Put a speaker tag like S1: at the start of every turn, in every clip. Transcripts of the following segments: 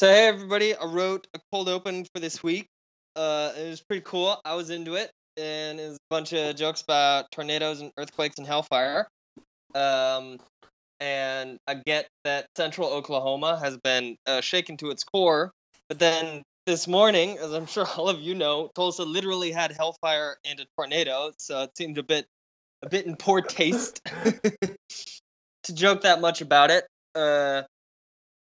S1: So hey everybody, I wrote a cold open for this week. Uh, it was pretty cool. I was into it, and it was a bunch of jokes about tornadoes and earthquakes and hellfire. Um, and I get that central Oklahoma has been uh, shaken to its core, but then this morning, as I'm sure all of you know, Tulsa literally had hellfire and a tornado, so it seemed a bit a bit in poor taste to joke that much about it. Uh,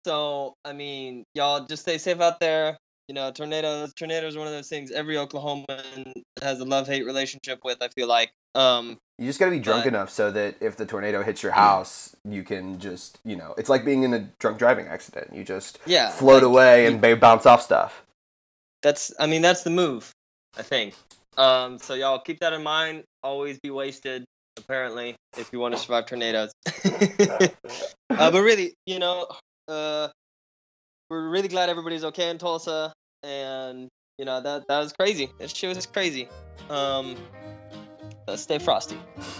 S1: so I mean, y'all just stay safe out there. You know, tornadoes. Tornadoes are one of those things every Oklahoman has a love hate relationship with. I feel like. Um,
S2: You just got to be drunk
S1: But-
S2: enough so that if the tornado hits your house, you can just, you know, it's like being in a drunk driving accident. You just
S1: yeah,
S2: float
S1: like,
S2: away
S1: you-
S2: and bounce off stuff.
S1: That's. I mean, that's the move. I think. Um, so y'all keep that in mind. Always be wasted. Apparently, if you want to survive tornadoes. uh, but really, you know, uh, we're really glad everybody's okay in Tulsa, and you know that that was crazy. That shit was crazy. Um, stay frosty.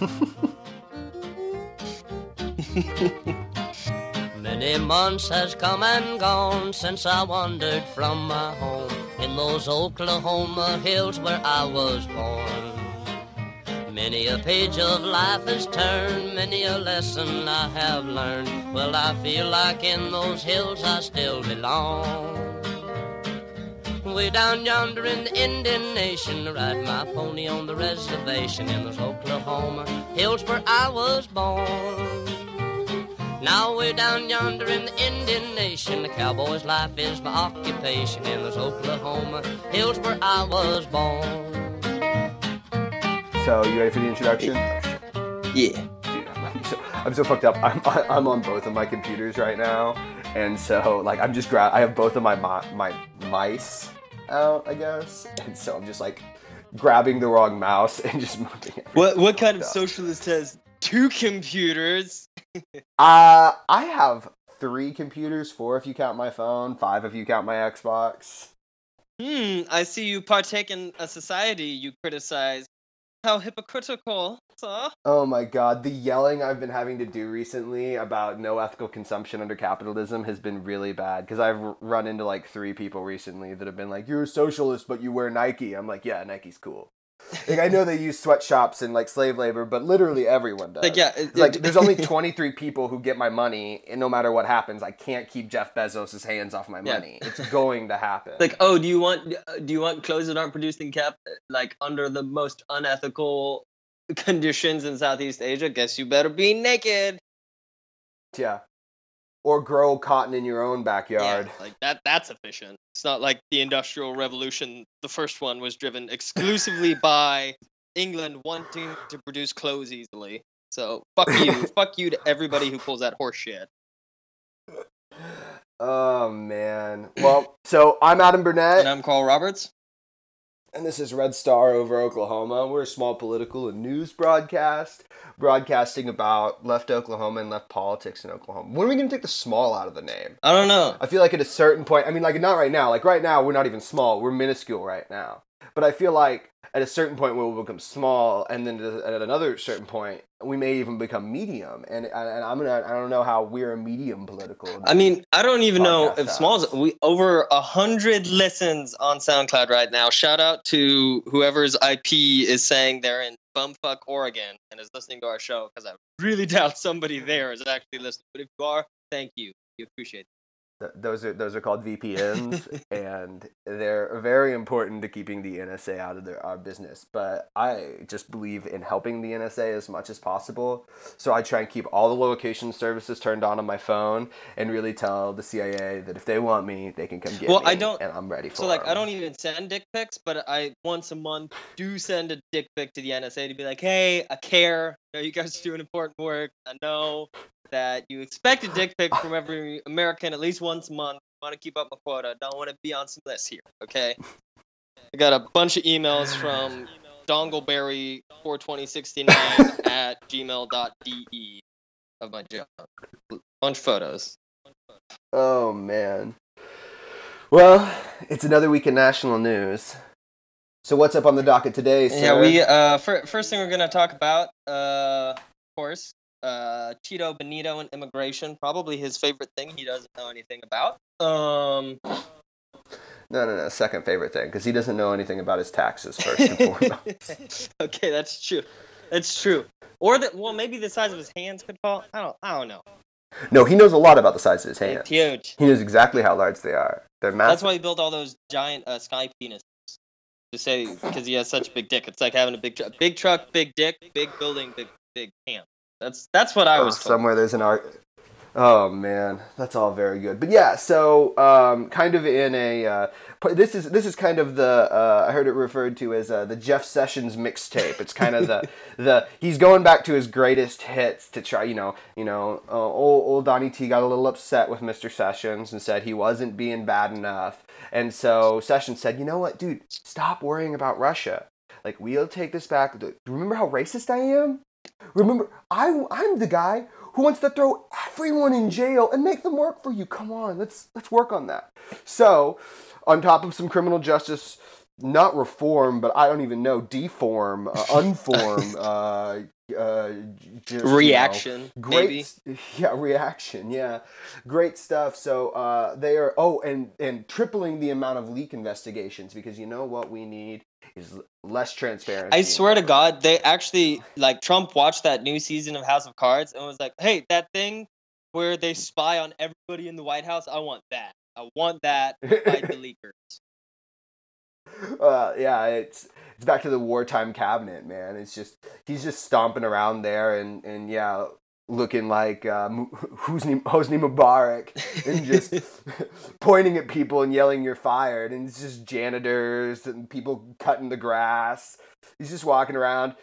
S3: Many months has come and gone since I wandered from my home in those Oklahoma hills where I was born. Many a page of life has turned, many a lesson I have learned. Well, I feel like in those hills I still belong. Way down yonder in the Indian Nation, I ride my pony on the reservation in those Oklahoma hills where I was born. Now way down yonder in the Indian Nation, the cowboy's life is my occupation in those Oklahoma hills where I was born.
S2: So, you ready for the introduction?
S1: Yeah.
S2: Dude, I'm so, I'm so fucked up. I'm, I'm on both of my computers right now, and so like I'm just gra- I have both of my mi- my mice out, I guess, and so I'm just like grabbing the wrong mouse and just moving.
S1: What what kind of
S2: up.
S1: socialist has two computers?
S2: Uh, I have three computers, four if you count my phone, five if you count my Xbox.
S1: Hmm. I see you partake in a society you criticize. How hypocritical, sir.
S2: Oh my god, the yelling I've been having to do recently about no ethical consumption under capitalism has been really bad because I've run into like three people recently that have been like, "You're a socialist, but you wear Nike." I'm like, "Yeah, Nike's cool." Like I know they use sweatshops and like slave labor, but literally everyone does.
S1: Like yeah, it-
S2: like
S1: it-
S2: there's only 23 people who get my money, and no matter what happens, I can't keep Jeff Bezos' hands off my
S1: Yeah.
S2: money. It's going to happen.
S1: like oh do you want do you want clothes that aren't produced in cap like under the most unethical conditions in southeast asia guess you better be naked
S2: yeah. Or grow cotton in your own backyard.
S1: Yeah, like that that's efficient it's not like the industrial revolution the first one was driven exclusively by england wanting to produce clothes easily so fuck you fuck you to everybody who pulls that horse shit
S2: Oh man. Well, so I'm Adam Burnett.
S1: and i'm carl roberts
S2: And this is Red Star over Oklahoma. We're a small political and news broadcast, broadcasting about left Oklahoma and left politics in Oklahoma. When are we going to take the small out of the name?
S1: i don't know
S2: I feel like at a certain point, I mean, like not right now. Like right now, we're not even small. We're minuscule right now. But I feel like at a certain point, we'll become small, and then at another certain point, we may even become medium. And and I'm gonna, I don't know how we're a medium political.
S1: I mean, I don't even know if
S2: sounds.
S1: We over a hundred listens on SoundCloud right now. Shout out to whoever's IP is saying they're in bumfuck Oregon and is listening to our show because I really doubt somebody there is actually listening. But if you are, thank you. We appreciate it.
S2: Th- those are those are called VPNs, and they're very important to keeping the NSA out of their our business. But I just believe in helping the NSA as much as possible. So I try and keep all the location services turned on on my phone, and really tell the CIA that if they want me, they can come get
S1: Well,
S2: me.
S1: I don't-
S2: and I'm ready for.
S1: So like, I don't even send dick pics, but I once a month do send a dick pic to the NSA to be like, hey, I care. You, know, you guys are doing important work. I know that you expect a dick pic from every American at least once a month. I Want to keep up my quota. Don't want to be on some list here. Okay. I got a bunch of emails from dongleberry42069 at gmail.de of my job. Bunch of photos.
S2: Oh man. Well, it's another week in national news. So what's up on the docket today, sir?
S1: Yeah, we uh fir- first thing we're gonna talk about, uh, of course, uh, Tito Benito and immigration, probably his favorite thing he doesn't know anything about. Um,
S2: No, no, no. Second favorite thing because he doesn't know anything about his taxes first and foremost.
S1: okay, that's true. That's true. Or that, well, maybe the size of his hands could fall. I don't, I don't know.
S2: no, he knows a lot about the size of his
S1: They're huge.
S2: He knows exactly how large they are. They're massive.
S1: That's why he built all those giant uh, sky penises. To say because he has such a big dick, it's like having a big truck, big truck, big dick, big building, big big hand. That's that's what I
S2: Oh,
S1: was told.
S2: somewhere there's an art. Oh man, that's all very good. But yeah, so um, kind of in a uh, this is this is kind of the uh, I heard it referred to as uh, the Jeff Sessions mixtape. It's kind of the the he's going back to his greatest hits to try. You know, you know, uh, old old Donnie T got a little upset with Mr. Sessions and said he wasn't being bad enough, and so Sessions said, you know what, dude, stop worrying about Russia. Like we'll take this back. Do you remember how racist I am? Remember, I I'm the guy who wants to throw everyone in jail and make them work for you. Come on, let's let's work on that. So, on top of some criminal justice, not reform, but I don't even know, deform, uh, unform, uh, uh, just, you know,
S1: Reaction,
S2: great
S1: maybe.
S2: yeah reaction yeah great stuff so uh they are oh and and tripling the amount of leak investigations because you know what we need is less transparent.
S1: I swear to. God, they actually like Trump watched that new season of House of Cards and was like, "Hey, that thing where they spy on everybody in the White House, I want that. I want that by the leakers."
S2: uh, yeah, it's it's back to the wartime cabinet, man. It's just he's just stomping around there and and yeah, looking like uh, Mu- Hosni Hosni Mubarak and just pointing at people and yelling "You're fired!" And it's just janitors and people cutting the grass. He's just walking around.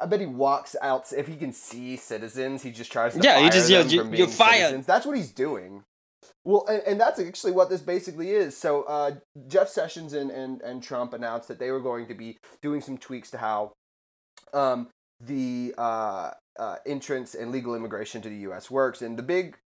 S2: I bet he walks out if he can see citizens. He just tries to
S1: Yeah, he just yells, "You- you're fired."
S2: citizens. That's what he's doing. Well, and, and that's actually what this basically is. So uh, Jeff Sessions and, and, and Trump announced that they were going to be doing some tweaks to how um, the uh, uh, entrance and legal immigration to the U.S. works. And the big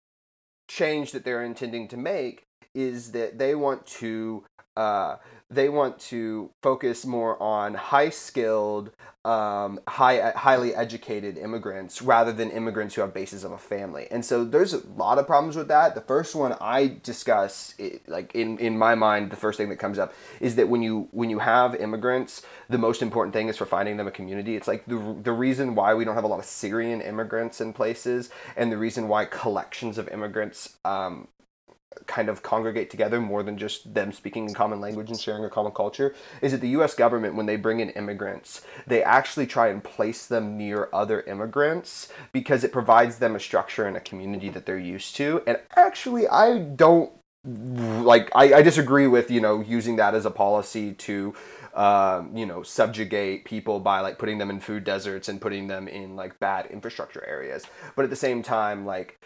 S2: change that they're intending to make is that they want to uh, they want to focus more on high skilled, um, high highly educated immigrants rather than immigrants who have bases of a family. And so there's a lot of problems with that. The first one I discuss, it, like in in my mind, the first thing that comes up is that when you when you have immigrants, the most important thing is for finding them a community. It's like the the reason why we don't have a lot of Syrian immigrants in places, and the reason why collections of immigrants um, kind of congregate together more than just them speaking in common language and sharing a common culture is that the US government when they bring in immigrants they actually try and place them near other immigrants because it provides them a structure and a community that they're used to. And actually I don't like I, I disagree with you know using that as a policy to um, you know subjugate people by like putting them in food deserts and putting them in like bad infrastructure areas. But at the same time like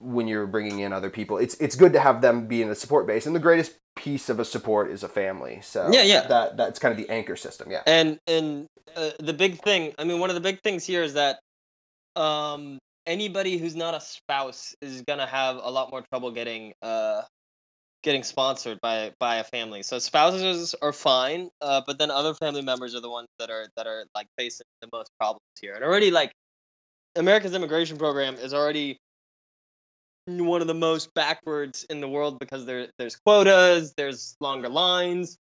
S2: when you're bringing in other people it's it's good to have them be in a support base. And the greatest piece of a support is a family. So
S1: Yeah, yeah.
S2: that that's kind of the anchor system. Yeah.
S1: And and uh, the big thing, I mean, one of the big things here is that um, anybody who's not a spouse is gonna have a lot more trouble getting uh, getting sponsored by by a family. So spouses are fine, uh, but then other family members are the ones that are that are like facing the most problems here. And already like America's immigration program is already one of the most backwards in the world because there there's quotas, there's longer lines.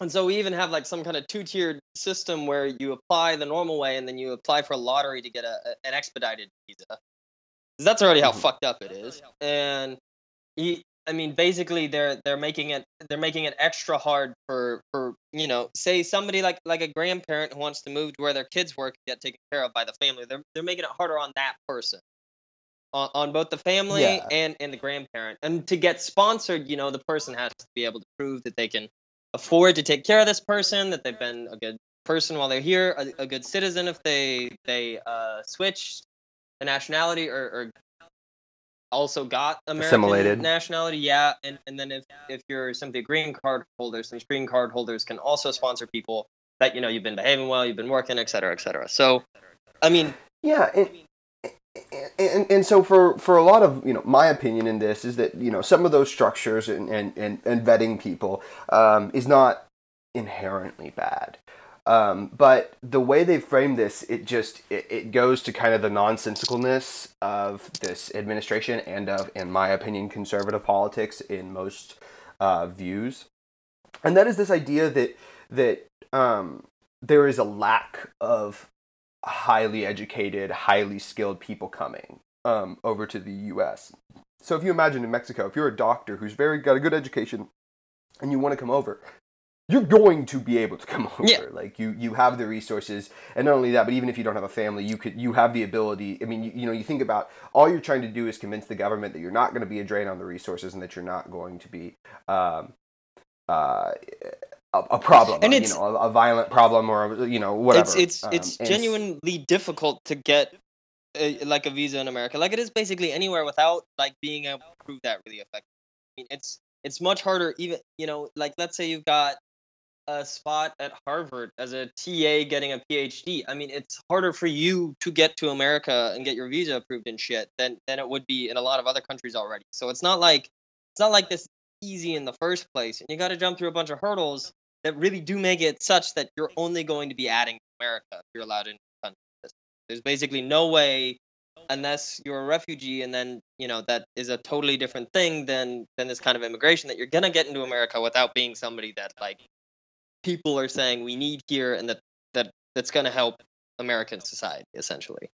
S1: And so we even have like some kind of two-tiered system where you apply the normal way and then you apply for a lottery to get a, an expedited visa. That's already how
S2: Mhm.
S1: fucked up it is. And he, I mean, basically they're they're making it they're making it extra hard for for you know say somebody like like a grandparent who wants to move to where their kids work and get taken care of by the family. They're they're making it harder on that person. On, on both the family
S2: Yeah.
S1: and, and the grandparent. And to get sponsored, you know, the person has to be able to prove that they can afford to take care of this person, that they've been a good person while they're here, a, a good citizen if they they uh, switch the nationality or, or also got American
S2: Assimilated.
S1: nationality. Yeah, and, and then if if you're simply a green card holder, since green card holders can also sponsor people that you know you've been behaving well, you've been working, et cetera, et cetera. So, I mean,
S2: Yeah, and, and and so for for a lot of you know my opinion in this is that you know some of those structures and and and, and vetting people um, is not inherently bad. Um, but the way they frame this, it just it, it goes to kind of the nonsensicalness of this administration and of, in my opinion, conservative politics in most uh, views, and that is this idea that that um, there is a lack of highly educated, highly skilled people coming um, over to the U.S. So if you imagine in Mexico, if you're a doctor who's very got a good education, and you want to come over, you're going to be able to come over.
S1: Yeah.
S2: Like you, you have the resources, and not only that, but even if you don't have a family, you could, you have the ability. I mean, you, you know, you think about all you're trying to do is convince the government that you're not going to be a drain on the resources, and that you're not going to be, um, uh, a, a problem,
S1: And it's-
S2: you know, a, a violent problem, or a, you know, whatever.
S1: It's it's
S2: Um,
S1: it's genuinely difficult to get a, like a visa in America, like it is basically anywhere without like being able to prove that really effective. I mean, it's it's much harder. Even you know, like let's say you've got a spot at Harvard as a TA getting a PhD. I mean, it's harder for you to get to America and get your visa approved and shit than than it would be in a lot of other countries already. So it's not like it's not like this easy in the first place, and you got to jump through a bunch of hurdles that really do make it such that you're only going to be adding to America if you're allowed in. There's basically no way, unless you're a refugee, and then you know that is a totally different thing than than this kind of immigration that you're gonna get into America without being somebody that like people are saying we need here and that that that's gonna help American society essentially.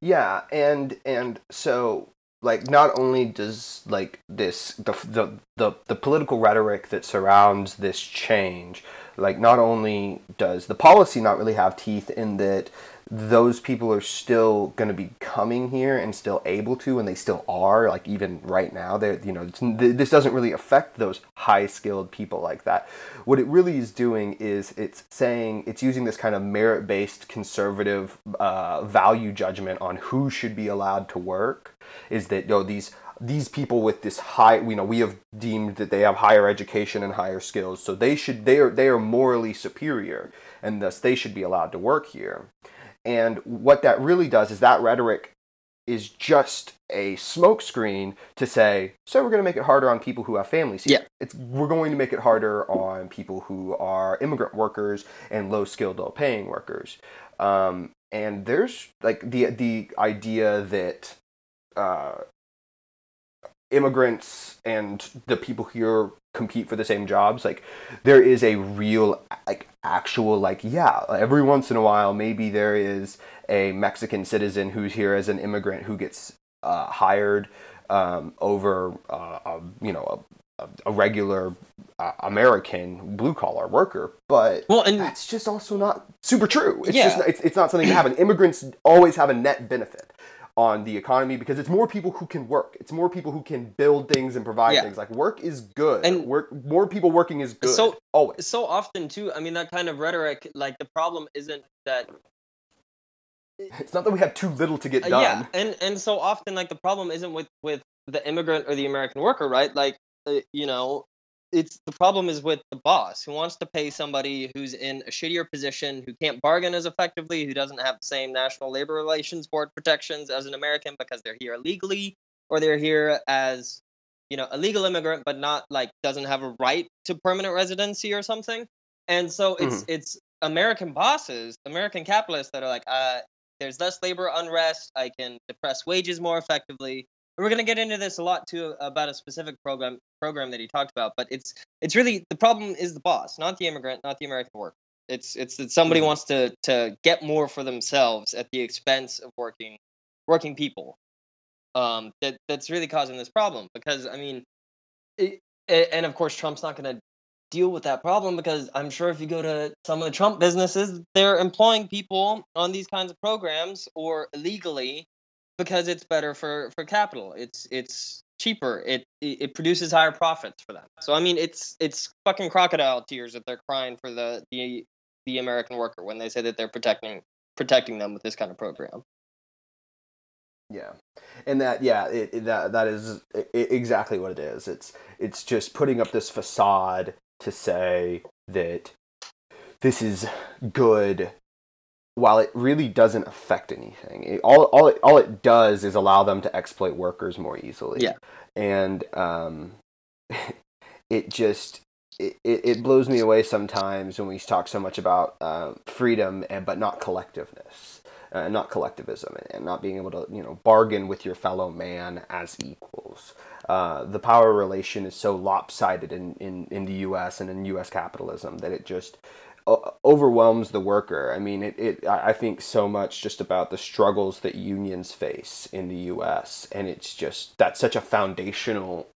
S2: Yeah, and and so like not only does like this the the the, the political rhetoric that surrounds this change like not only does the policy not really have teeth in that those people are still going to be coming here and still able to and they still are like even right now they you know this doesn't really affect those high skilled people like that. What it really is doing is it's saying it's using this kind of merit based conservative uh, value judgment on who should be allowed to work is that you know these these people with this high you know we have deemed that they have higher education and higher skills so they should they are they are morally superior and thus they should be allowed to work here and what that really does is that rhetoric is just a smokescreen to say, so we're going to make it harder on people who have families here.
S1: Yeah.
S2: It's we're going to make it harder on people who are immigrant workers and low skilled, low paying workers. Um, and there's like the the idea that uh, immigrants and the people here compete for the same jobs like there is a real like actual like yeah every once in a while maybe there is a mexican citizen who's here as an immigrant who gets uh, hired um, over uh, a, you know a, a regular uh, american blue collar worker but
S1: Well, and
S2: that's just also not super true. It's
S1: Yeah.
S2: just it's, it's not something to happen. Immigrants always have a net benefit on the economy because it's more people who can work. It's more people who can build things and provide
S1: Yeah.
S2: things. Like work is good.
S1: And-
S2: work more people working is good.
S1: So-
S2: always.
S1: so often too. I mean, that kind of rhetoric. Like the problem isn't that
S2: It's not that we have too little to get
S1: Uh,
S2: done.
S1: yeah, and and so often like the problem isn't with with the immigrant or the American worker, right? Like uh, you know, it's the problem is with the boss who wants to pay somebody who's in a shittier position, who can't bargain as effectively, who doesn't have the same National Labor Relations Board protections as an American because they're here illegally, or they're here as you know a legal immigrant but not like doesn't have a right to permanent residency or something. And so it's it's American bosses, American capitalists that are like, uh, there's less labor unrest. I can depress wages more effectively. We're gonna get into this a lot too about a specific program program that he talked about. But it's it's really the problem is the boss, not the immigrant, not the American worker. It's it's that somebody
S2: Mhm.
S1: wants to to get more for themselves at the expense of working working people. Um, that that's really causing this problem because I mean, it, and of course Trump's not gonna deal with that problem because I'm sure if you go to some of the Trump businesses, they're employing people on these kinds of programs or illegally because it's better for for capital. It's it's cheaper. It it produces higher profits for them. So I mean, it's it's fucking crocodile tears that they're crying for the the the American worker when they say that they're protecting protecting them with this kind of program.
S2: Yeah, and that yeah, it, it- that that is exactly what it is. It's it's just putting up this facade to say that this is good, while it really doesn't affect anything. It, all all it, all it does is allow them to exploit workers more easily.
S1: Yeah.
S2: and um, it just it, it blows me away sometimes when we talk so much about uh, freedom and but not collectiveness uh, not collectivism and not being able to you know bargain with your fellow man as equals uh, the power relation is so lopsided in, in, in the US and in US capitalism that it just overwhelms the worker. I mean, it, it I think so much just about the struggles that unions face in the U.S. and it's just that's such a foundational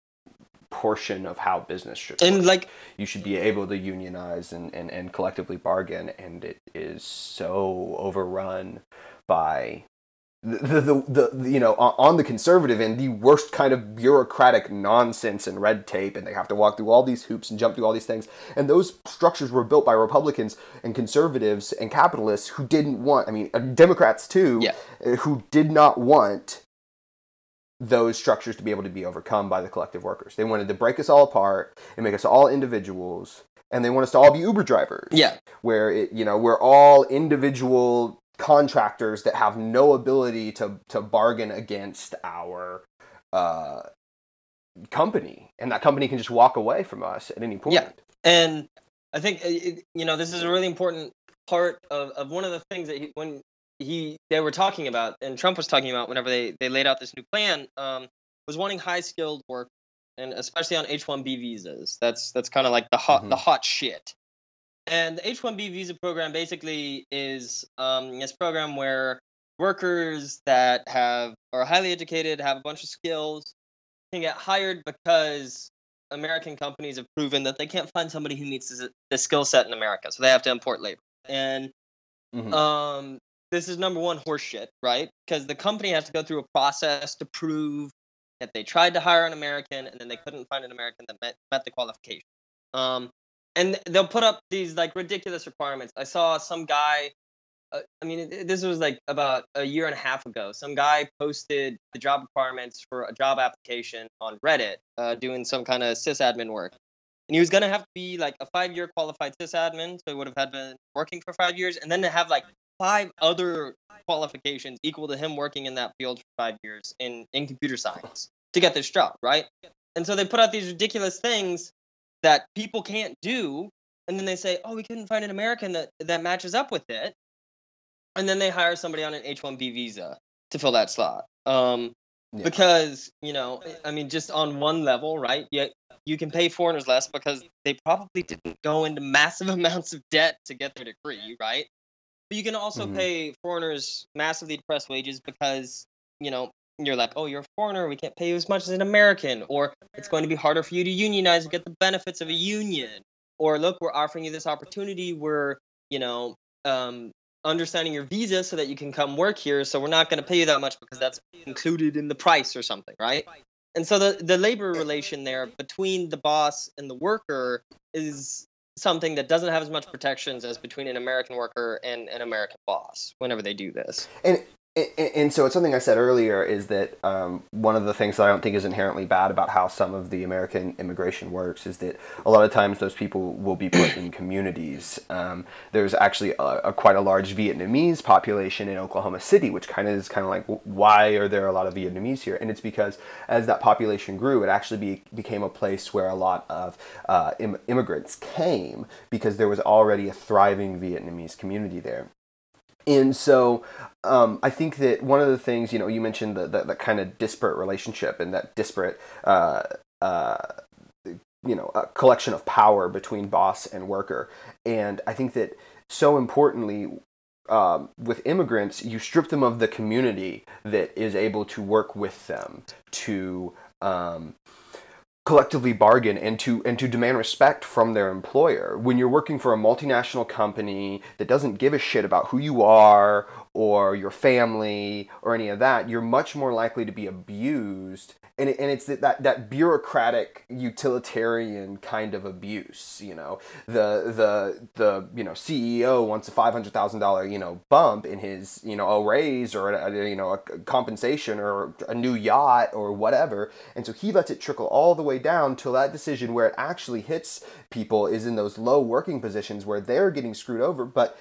S2: portion of how business should
S1: and
S2: work.
S1: like
S2: you should be able to unionize and, and, and collectively bargain and it is so overrun by the, the, the, you know on the conservative end the worst kind of bureaucratic nonsense and red tape and they have to walk through all these hoops and jump through all these things. And those structures were built by republicans and conservatives and capitalists who didn't want i mean uh, democrats too
S1: yeah.
S2: Uh, who did not want those structures to be able to be overcome by the collective workers. They wanted to break us all apart and make us all individuals and they want us to all be uber drivers.
S1: Yeah.
S2: Where it you know we're all individual contractors that have no ability to to bargain against our uh, company, and that company can just walk away from us at any point.
S1: Yeah, and I think uh, you know this is a really important part of, of one of the things that he, when he they were talking about and Trump was talking about whenever they they laid out this new plan um, was wanting high skilled work and especially on H one B visas. That's that's kind of like the hot mm-hmm. the hot shit. And the H-1B visa program basically is um, this program where workers that have are highly educated, have a bunch of skills, can get hired because American companies have proven that they can't find somebody who meets the, the skill set in America, so they have to import labor. And mm-hmm. um, this is number one horseshit, right? Because the company has to go through a process to prove that they tried to hire an American and then they couldn't find an American that met, met the qualification. Um, and they'll put up these like ridiculous requirements. I saw some guy. Uh, I mean, this was like about a year and a half ago. Some guy posted the job requirements for a job application on Reddit, uh, doing some kind of sysadmin work, and he was gonna have to be like a five-year qualified sysadmin, so he would have had been working for five years, and then to have like five other qualifications equal to him working in that field for five years in in computer science to get this job, right? And so they put out these ridiculous things that people can't do and then they say oh we couldn't find an american that that matches up with it and then they hire somebody on an h1b visa to fill that slot um, yeah. because you know i mean just on one level right you, you can pay foreigners less because they probably didn't go into massive amounts of debt to get their degree right but you can also mm-hmm. pay foreigners massively depressed wages because you know you're like, oh, you're a foreigner, we can't pay you as much as an American, or it's going to be harder for you to unionize and get the benefits of a union, or look, we're offering you this opportunity, we're, you know, um, understanding your visa so that you can come work here, so we're not going to pay you that much because that's included in the price or something, right? And so the the labor relation there between the boss and the worker is something that doesn't have as much protections as between an American worker and an American boss whenever they do this.
S2: And and, so it's something I said earlier is that um, one of the things that I don't think is inherently bad about how some of the American immigration works is that a lot of times those people will be put in communities. Um, there's actually a, a, quite a large Vietnamese population in Oklahoma City, which kind of is kind of like why are there a lot of Vietnamese here? And it's because as that population grew, it actually be, became a place where a lot of uh, Im- immigrants came because there was already a thriving Vietnamese community there. And so um, I think that one of the things, you know, you mentioned the, the, the kind of disparate relationship and that disparate, uh, uh, you know, collection of power between boss and worker. And I think that so importantly, um, with immigrants, you strip them of the community that is able to work with them to um, collectively bargain and to and to demand respect from their employer. When you're working for a multinational company that doesn't give a shit about who you are or your family or any of that you're much more likely to be abused. And, it, and it's that, that bureaucratic utilitarian kind of abuse you know? The the the you know ceo wants a $500000 you know bump in his you know a raise or a, a, you know a compensation or a new yacht or whatever. And so he lets it trickle all the way down till that decision where it actually hits people is in those low working positions where they're getting screwed over. But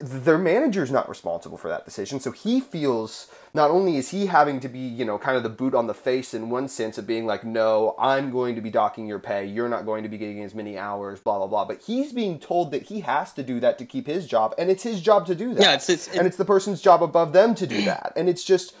S2: their manager's not responsible for that decision. So he feels not only is he having to be, you know, kind of the boot on the face in one sense of being like, no, I'm going to be docking your pay. You're not going to be getting as many hours, blah, blah, blah. But he's being told that he has to do that to keep his job. And it's his job to do that.
S1: Yeah, it's, it's,
S2: and it's the person's job above them to do that. And it's just,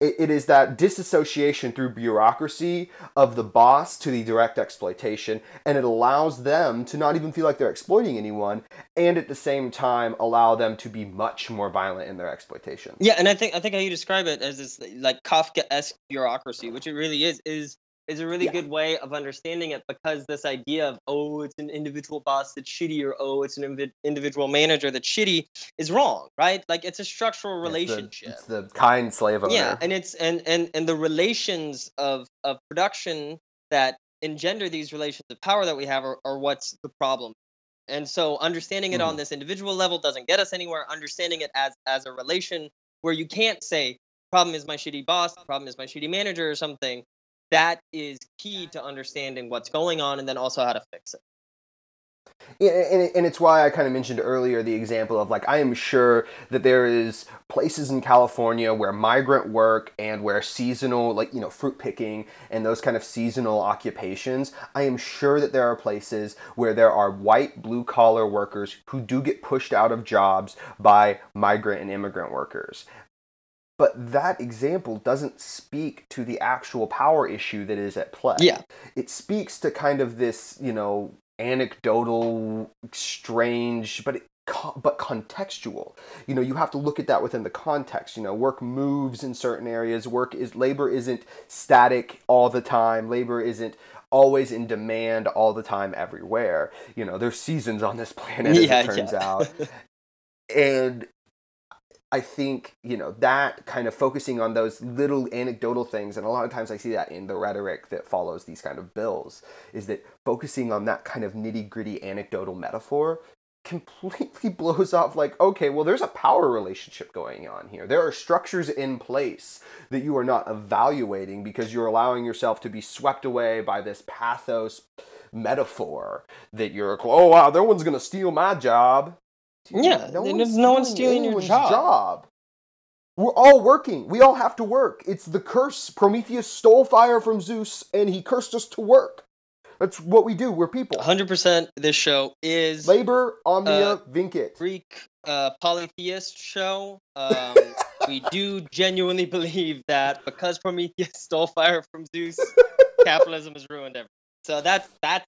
S2: it, it is that disassociation through bureaucracy of the boss to the direct exploitation and it allows them to not even feel like they're exploiting anyone and at the same time allow them to be much more violent in their exploitation.
S1: Yeah and i think i think how you describe it as this like kafka-esque bureaucracy which it really is is is a really
S2: Yeah.
S1: good way of understanding it because this idea of oh it's an individual boss that's shitty or oh it's an invi- individual manager that's shitty is wrong right? Like it's a structural
S2: It's the-
S1: relationship.
S2: it's the, kind slave owner.
S1: Yeah and it's and and and the relations of of production that engender these relations of power that we have are, are what's the problem. And so understanding it
S2: Mm-hmm.
S1: on this individual level doesn't get us anywhere. Understanding it as as a relation where you can't say problem is my shitty boss problem is my shitty manager or something that is key to understanding what's going on and then also how to fix it.
S2: Yeah, and, and it's why I kind of mentioned earlier the example of like I am sure that there is places in California where migrant work and where seasonal like you know fruit picking and those kind of seasonal occupations I am sure that there are places where there are white blue collar workers who do get pushed out of jobs by migrant and immigrant workers but that example doesn't speak to the actual power issue that is at play
S1: yeah
S2: it speaks to kind of this, you know, anecdotal, strange, but it, but contextual. You know, you have to look at that within the context. You know, work moves in certain areas. Work is labor isn't static all the time. Labor isn't always in demand all the time everywhere. You know, there's seasons on this planet
S1: Yeah,
S2: as it turns
S1: yeah.
S2: out. And I think, you know, that kind of focusing on those little anecdotal things, and a lot of times I see that in the rhetoric that follows these kind of bills, is that focusing on that kind of nitty gritty anecdotal metaphor completely blows off like, okay, well, there's a power relationship going on here. There are structures in place that you are not evaluating because you're allowing yourself to be swept away by this pathos metaphor that you're, oh, wow, no one's going to steal my job.
S1: Yeah, there's no one stealing your
S2: anyone's
S1: job.
S2: We're all working. We all have to work. It's the curse. Prometheus stole fire from Zeus and he cursed us to work. That's what we do. We're people.
S1: 100% this show is
S2: Labor omnia
S1: Uh,
S2: vincit.
S1: Greek uh, polytheist show. Um, we do genuinely believe that because Prometheus stole fire from Zeus, capitalism has ruined everything. So that's that's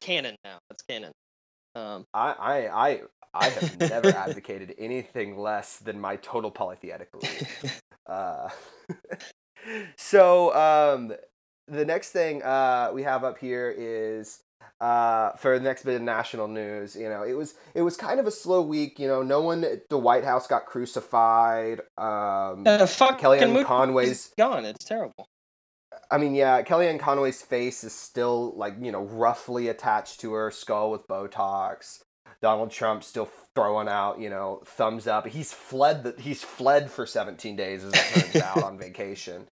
S1: canon now. That's canon. Um,
S2: I, I, I, I have never advocated anything less than my total polytheistic belief. Uh, so um, the next thing uh, we have up here is uh, for the next bit of national news. You know, it was it was kind of a slow week. You know, no one at the White House got crucified. Um,
S1: uh, fucking
S2: Kellyanne Conway's-
S1: gone. It's terrible.
S2: I mean, yeah, Kellyanne Conway's face is still like you know roughly attached to her skull with Botox. Donald Trump still throwing out you know thumbs up. He's fled. The, he's fled for 17 days as it turns out on vacation.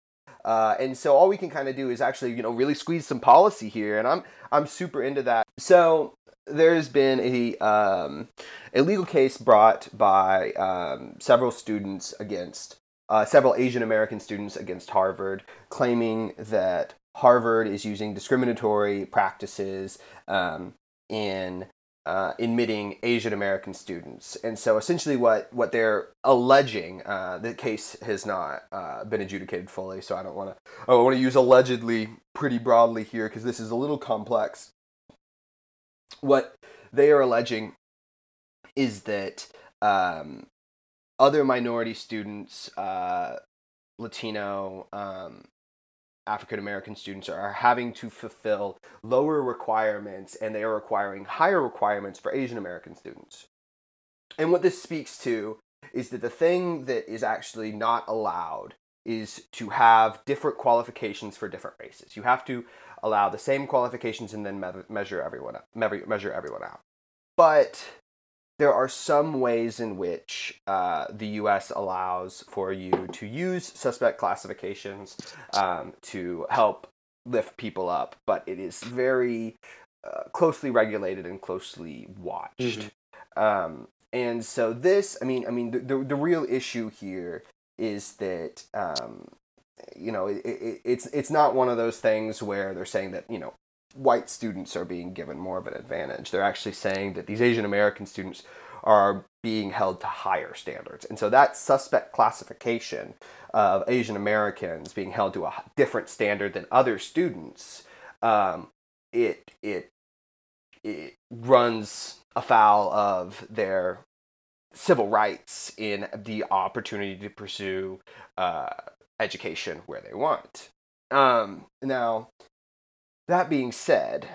S2: Uh, and so all we can kind of do is actually you know really squeeze some policy here, and I'm I'm super into that. So there's been a um, a legal case brought by um, several students against uh, several Asian American students against Harvard, claiming that Harvard is using discriminatory practices um, in uh, admitting Asian American students. And so essentially, what, what they're alleging, uh, the case has not uh, been adjudicated fully, so I don't want to. I want to use allegedly pretty broadly here because this is a little complex. What they are alleging is that um, other minority students, uh, Latino, um, African American students, are having to fulfill lower requirements and they are requiring higher requirements for Asian American students. And what this speaks to is that the thing that is actually not allowed is to have different qualifications for different races. You have to allow the same qualifications and then me- measure everyone me- measure everyone out. But there are some ways in which uh, the U.S. allows for you to use suspect classifications um, to help lift people up, but it is very uh, closely regulated and closely watched. Um, and so this, I mean, I mean, the the, the real issue here is that um, you know it, it, it's it's not one of those things where they're saying that you know white students are being given more of an advantage. They're actually saying that these Asian American students are being held to higher standards. And so that suspect classification of Asian Americans being held to a different standard than other students, um, it, it, it runs afoul of their civil rights in the opportunity to pursue uh, education where they want. Um, now, that being said,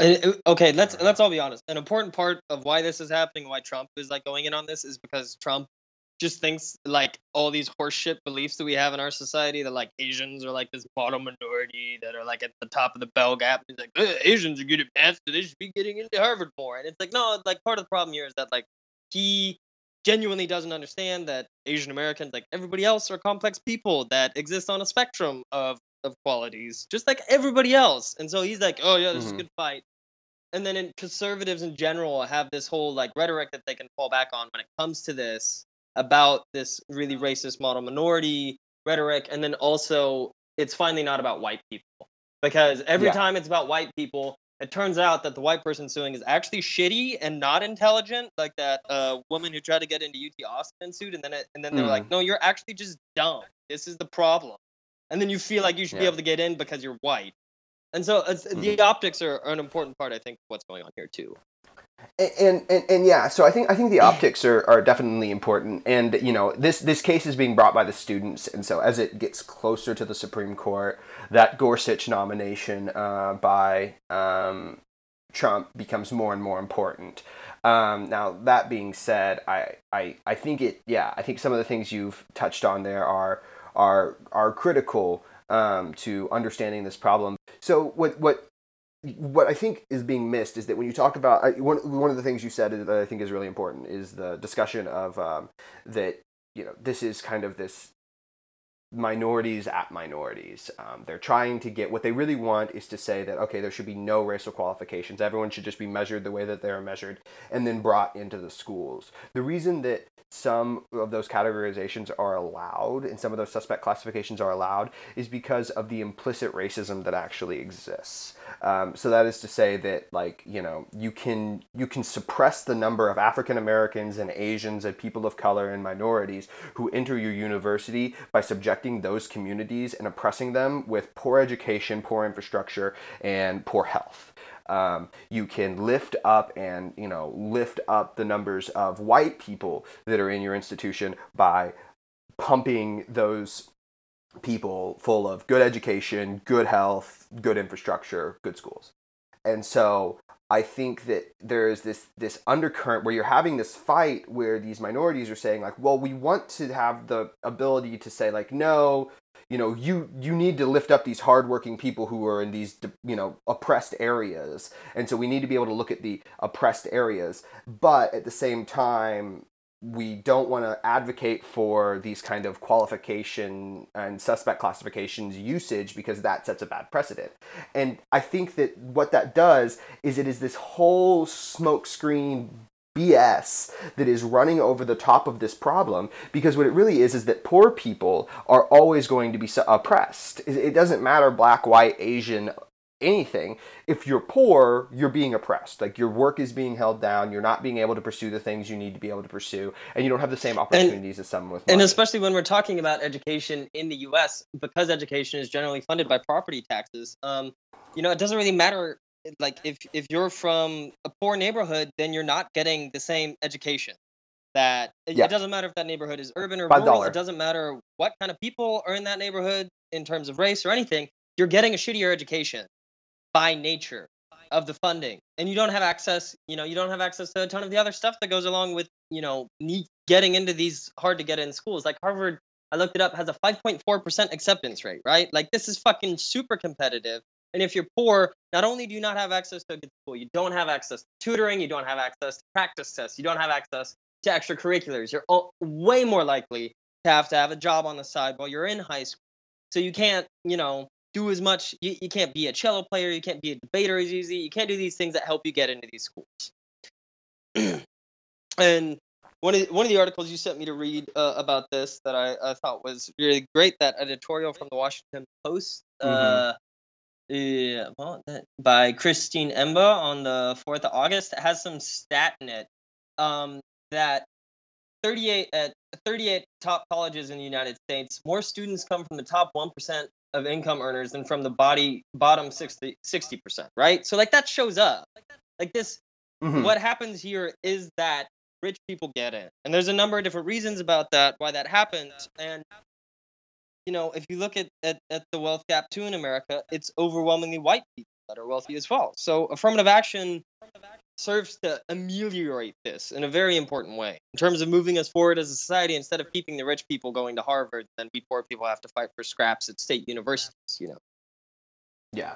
S2: uh,
S1: okay, let's let's all be honest. An important part of why this is happening, why Trump is like going in on this, is because Trump just thinks like all these horseshit beliefs that we have in our society that like Asians are like this bottom minority that are like at the top of the bell gap. He's like Asians are good at math, they should be getting into Harvard more. And it's like no, like part of the problem here is that like he genuinely doesn't understand that Asian Americans, like everybody else, are complex people that exist on a spectrum of of qualities, just like everybody else. And so he's like, oh yeah, this mm-hmm. is a mm-hmm. good fight. And then in conservatives in general have this whole like rhetoric that they can fall back on when it comes to this about this really racist model minority rhetoric. And then also it's finally not about white people because every yeah. time it's about white people, it turns out that the white person suing is actually shitty and not intelligent, like that uh, woman who tried to get into UT Austin sued, and then it, and then they're mm. like, no, you're actually just dumb. This is the problem and then you feel like you should yeah. be able to get in because you're white. And so mm-hmm. the optics are, are, an important part, I think, what's going on here too.
S2: And, and, and and yeah, so I think I think the optics are, are definitely important, and you know this this case is being brought by the students, and so as it gets closer to the Supreme Court, that Gorsuch nomination uh, by um, Trump becomes more and more important. Um, now that being said, I, I I think it yeah I think some of the things you've touched on there are are are critical um, to understanding this problem. So what what what I think is being missed is that when you talk about I, one one of the things you said that I think is really important is the discussion of um, that you know this is kind of this minorities at minorities. Um, they're trying to get what they really want is to say that okay, there should be no racial qualifications. Everyone should just be measured the way that they're measured, and then brought into the schools. The reason that some of those categorizations are allowed and some of those suspect classifications are allowed is because of the implicit racism that actually exists. Um, so that is to say that like you know you can you can suppress the number of African Americans and Asians and people of color and minorities who enter your university by subjecting those communities and oppressing them with poor education, poor infrastructure, and poor health. Um, you can lift up and you know lift up the numbers of white people that are in your institution by pumping those people full of good education, good health, good infrastructure, good schools. And so I think that there is this this undercurrent where you're having this fight where these minorities are saying like, well, we want to have the ability to say like, no, you know, you you need to lift up these hardworking people who are in these you know oppressed areas, and so we need to be able to look at the oppressed areas, but at the same time, we don't want to advocate for these kind of qualification and suspect classifications usage because that sets a bad precedent. And I think that what that does is it is this whole smokescreen BS that is running over the top of this problem because what it really is is that poor people are always going to be oppressed. It doesn't matter black, white, Asian, anything, if you're poor, you're being oppressed. Like your work is being held down. You're not being able to pursue the things you need to be able to pursue, and you don't have the same opportunities and, as someone with.
S1: Money. And especially when we're talking about education in the U.S., because education is generally funded by property taxes. Um, you know, it doesn't really matter. Like if if you're from a poor neighborhood, then you're not getting the same education. That yeah. it doesn't matter if that neighborhood is urban or rural. It doesn't matter what kind of people are in that neighborhood in terms of race or anything. You're getting a shittier education by nature of the funding. And you don't have access you know you don't have access to a ton of the other stuff that goes along with you know getting into these hard to get in schools. Like harvard i looked it up has a 5.4% acceptance rate right? Like this is fucking super competitive. And if you're poor not only do you not have access to a good school you don't have access to tutoring you don't have access to practice tests you don't have access to extracurriculars. You're way more likely to have to have a job on the side while you're in high school. So you can't you know do as much. You, you can't be a cello player. You can't be a debater as easy. You can't do these things that help you get into these schools. and one of the, one of the articles you sent me to read uh, about this that I, I thought was really great. That editorial from the Washington Post. Uh, yeah, well, that- by Christine Emba on the fourth of August it has some stat in it um, that 38 at 38 top colleges in the United States, more students come from the top one percent of income earners than from the body bottom 60 percent. Right, so like that shows up. Like this
S2: Mhm.
S1: what happens here is that rich people get in and there's a number of different reasons about that why that happens and you know if you look at, at, at the wealth gap too in america it's overwhelmingly white people that are wealthy as well so affirmative action serves to ameliorate this in a very important way. In terms of moving us forward as a society instead of keeping the rich people going to harvard then we poor people have to fight for scraps at state universities you know.
S2: Yeah.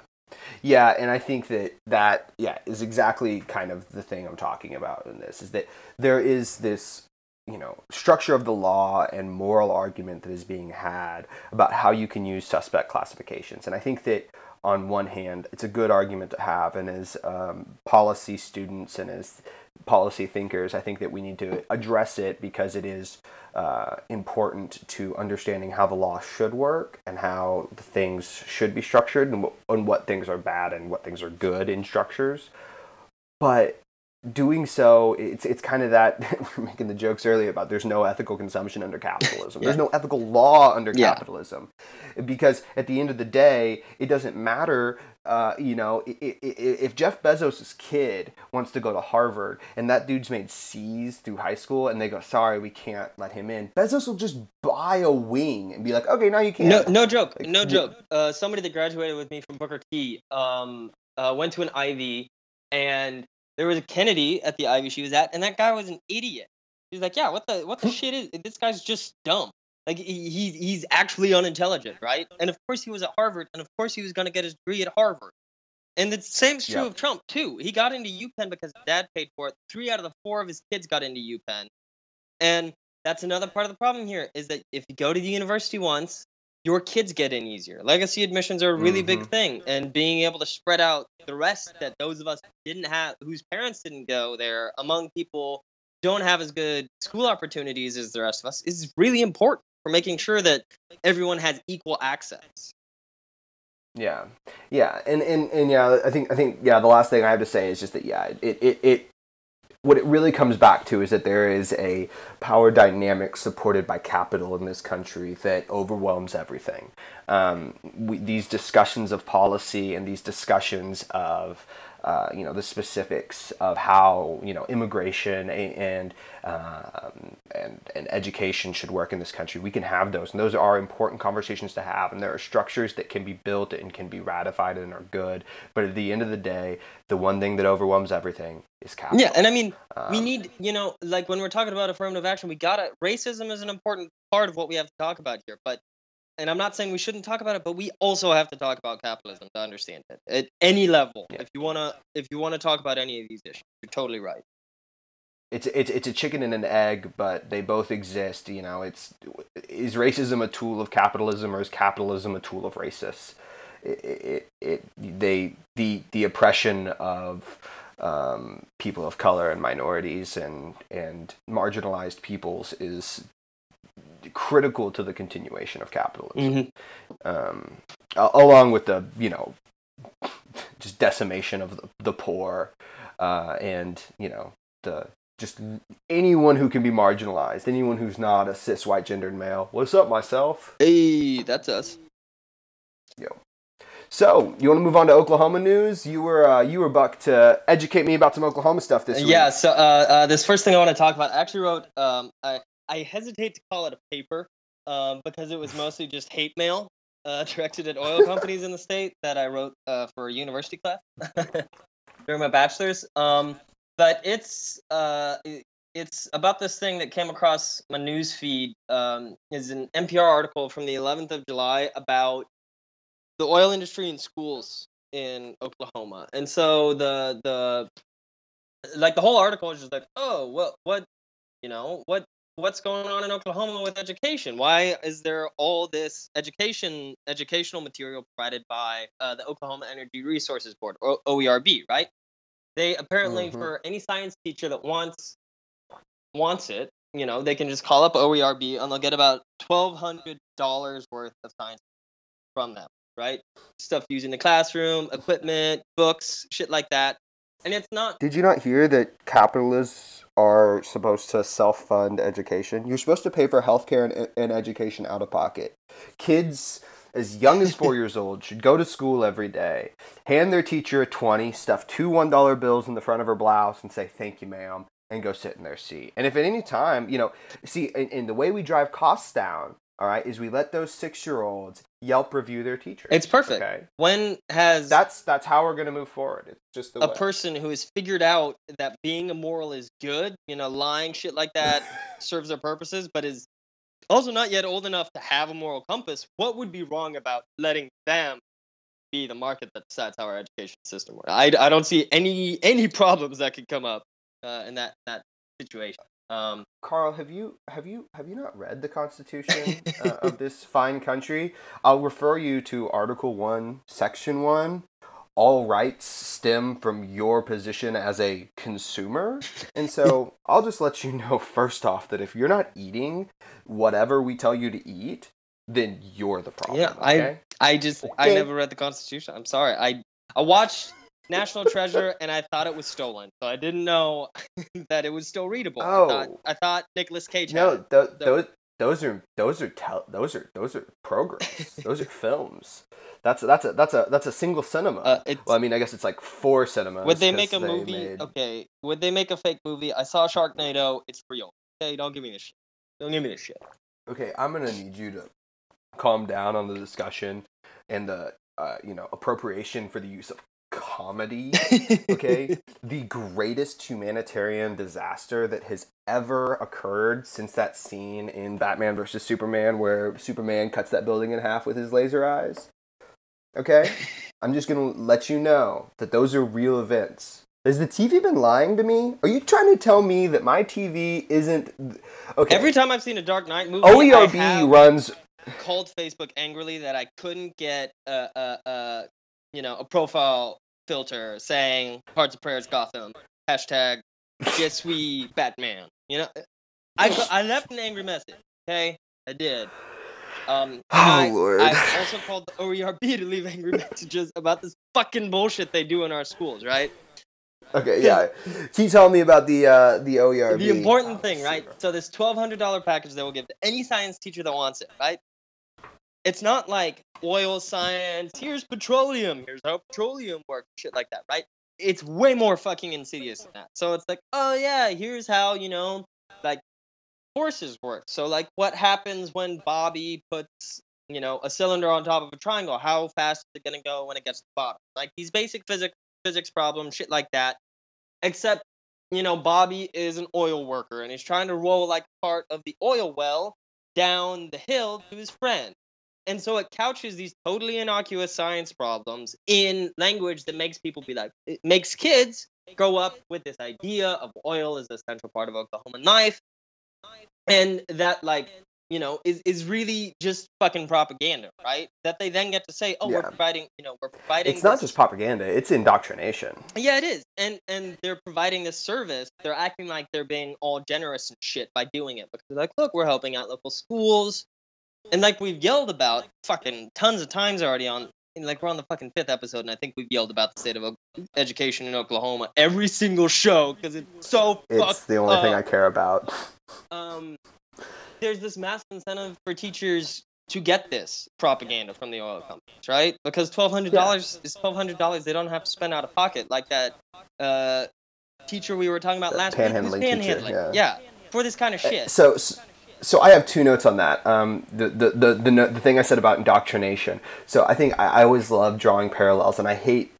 S2: Yeah, and I think that that yeah is exactly kind of the thing I'm talking about in this is that there is this you know structure of the law and moral argument that is being had about how you can use suspect classifications. And I think that on one hand it's a good argument to have and as um, policy students and as policy thinkers I think that we need to address it because it is uh, important to understanding how the law should work and how things should be structured and, wh- and what things are bad and what things are good in structures. But doing so, it's it's kind of that we we're making the jokes earlier about there's no ethical consumption under capitalism. There's no ethical law under
S1: Yeah.
S2: capitalism, because at the end of the day, it doesn't matter. Uh, you know, if Jeff Bezos' kid wants to go to Harvard and that dude's made C's through high school and they go, sorry, we can't let him in, Bezos will just buy a wing and be like, okay, now you can.
S1: No, no joke.
S2: Like,
S1: No joke. Uh, somebody that graduated with me from Booker T um, uh, went to an Ivy, and there was a Kennedy at the Ivy she was at, and that guy was an idiot. He was like, "Yeah, what the what the shit is this guy's just dumb. Like he, he he's actually unintelligent, right? And of course he was at Harvard, and of course he was gonna get his degree at Harvard. And the same's true
S2: Yeah.
S1: of Trump too. He got into UPenn because his dad paid for it. Three out of the four of his kids got into UPenn, and that's another part of the problem here is that if you go to the university once, your kids get in easier. Legacy admissions are a really big
S2: Mhm.
S1: thing, and being able to spread out the rest that those of us didn't have, whose parents didn't go there, among people don't have as good school opportunities as the rest of us, is really important for making sure that everyone has equal access.
S2: Yeah, yeah, and, and and yeah, I think I think yeah, the last thing I have to say is just that yeah, it it, it what it really comes back to is that there is a power dynamic supported by capital in this country that overwhelms everything. Um, we, these discussions of policy and these discussions of uh, you know the specifics of how you know immigration and um, and and education should work in this country. We can have those, and those are important conversations to have. And there are structures that can be built and can be ratified and are good. But at the end of the day, the one thing that overwhelms everything is capital.
S1: Yeah, and I mean, we
S2: Um,
S1: need, you know, like when we're talking about affirmative action, we gotta. Racism is an important part of what we have to talk about here, but. And I'm not saying we shouldn't talk about it, but we also have to talk about capitalism to understand it at any level.
S2: Yeah.
S1: If you wanna, if you wanna talk about any of these issues, you're totally right.
S2: it's it's it's a chicken and an egg, but they both exist. You know, it's is racism a tool of capitalism or is capitalism a tool of racists? It, it, it they the the oppression of um, people of color and minorities and and marginalized peoples is critical to the continuation of capitalism um, along with the you know just decimation of the, the poor uh, and you know the just anyone who can be marginalized anyone who's not a cis white gendered male what's up myself
S1: Hey, that's us. Yo.
S2: So you want to move on to oklahoma news you were uh, you were buck to educate me about some oklahoma stuff this week
S1: Yeah. So uh, uh, this first thing I want to talk about, I actually wrote. Um, I I hesitate to call it a paper, um, because it was mostly just hate mail uh, directed at oil companies in the state that I wrote uh, for a university class during my bachelor's. Um, but it's uh, it's about this thing that came across my news feed. Um, is an NPR article from the 11th of July about the oil industry in schools in Oklahoma, and so the the like the whole article is just like, oh, what what you know what what's going on in Oklahoma with education? Why is there all this education educational material provided by uh, the Oklahoma Energy Resources Board or OERB, right? They apparently
S2: Mhm.
S1: for any science teacher that wants wants it, you know, they can just call up OERB and they'll get about twelve hundred dollars worth of science from them, right? Stuff used in the classroom, equipment, books, shit like that. And it's not
S2: Did you not hear that capitalists are supposed to self fund education? You're supposed to pay for healthcare and, and education out of pocket. Kids as young as four years old should go to school every day, hand their teacher a 20, stuff two $1 bills in the front of her blouse, and say, Thank you, ma'am, and go sit in their seat. And if at any time, you know, see, in, in the way we drive costs down, all right, is we let those six year olds Yelp review their teacher.
S1: it's perfect.
S2: Okay.
S1: When has
S2: That's that's how we're gonna move forward. It's just the
S1: a
S2: way.
S1: person who has figured out that being immoral is good, you know, lying shit like that serves their purposes, but is also not yet old enough to have a moral compass, what would be wrong about letting them be the market that decides how our education system works? I, I don't see any any problems that could come up uh, in that that situation. Um,
S2: Carl, have you have you have you not read the Constitution uh, of this fine country? I'll refer you to Article One, Section One. All rights stem from your position as a consumer, and so I'll just let you know first off that if you're not eating whatever we tell you to eat, then you're the problem.
S1: Yeah, I-
S2: okay?
S1: I just I never read the Constitution. I'm sorry. I I watched National Treasure and I thought it was stolen, so I didn't know that it was still readable. I thought,
S2: Oh.
S1: I thought Nicolas Cage. had
S2: No,
S1: it.
S2: th-
S1: So-
S2: those those are those are tel- those are those are programs. those are films. That's that's a that's a that's a single cinema.
S1: Uh,
S2: well, I mean, I guess it's like four cinemas.
S1: would they make a movie?
S2: made-
S1: Okay, would they make a fake movie? I saw Sharknado. It's real. Okay, don't give me this shit. Don't give me this shit.
S2: Okay, I'm gonna need you to calm down on the discussion and the uh, you know appropriation for the use of comedy. Okay, the greatest humanitarian disaster that has ever occurred since that scene in Batman versus Superman where Superman cuts that building in half with his laser eyes. Okay, I'm just gonna let you know that those are real events. Has the TV been lying to me? Are you trying to tell me that my TV isn't okay?
S1: Every time I've seen a Dark Knight movie,
S2: OERB
S1: have
S2: runs
S1: called Facebook angrily that I couldn't get a, a, a you know a profile filter saying "Hearts of Prayers Gotham" hashtag Je suis Batman. You know, I I left an angry message. Okay, I did. Um,
S2: Oh,
S1: I,
S2: Lord.
S1: I also called the OERB to leave angry messages about this fucking bullshit they do in our schools, right?
S2: Okay, yeah. Keep telling me about the uh, the OERB.
S1: The important thing, right? So this twelve hundred dollar package they will give to any science teacher that wants it, right? It's not like oil science. Here's petroleum. Here's how petroleum works. Shit like that, right? It's way more fucking insidious than that. So it's like, oh yeah, here's how you know, like forces work. So like, what happens when Bobby puts you know a cylinder on top of a triangle? How fast is it gonna go when it gets to the bottom? Like these basic physics physics problems, shit like that. Except you know, Bobby is an oil worker and he's trying to roll like part of the oil well down the hill to his friend. And so it couches these totally innocuous science problems in language that makes people be like, it makes kids grow up with this idea of oil as a central part of Oklahoma knife. And that, like, you know, is, is really just fucking propaganda, right? That they then get to say, oh, we're providing, you know, we're providing.
S2: It's not
S1: this-
S2: just propaganda; it's indoctrination.
S1: yeah, it is, and and they're providing this service. They're acting like they're being all generous and shit by doing it because they're like, look, we're helping out local schools, and like we've yelled about fucking tons of times already on, like we're on the fucking fifth episode, and I think we've yelled about the state of education in Oklahoma every single show because it's so
S2: It's the only thing I care about.
S1: um, there's this massive incentive for teachers to get this propaganda from the oil companies, right? Because twelve hundred dollars is twelve hundred dollars they don't have to spend out of pocket, like that uh, teacher we were talking about last week.
S2: panhandling teacher,
S1: panhandling.
S2: yeah.
S1: for this kind of shit.
S2: So, so I have two notes on that. Um, the the the the, the thing I said about indoctrination. So I think I, I always love drawing parallels, and I hate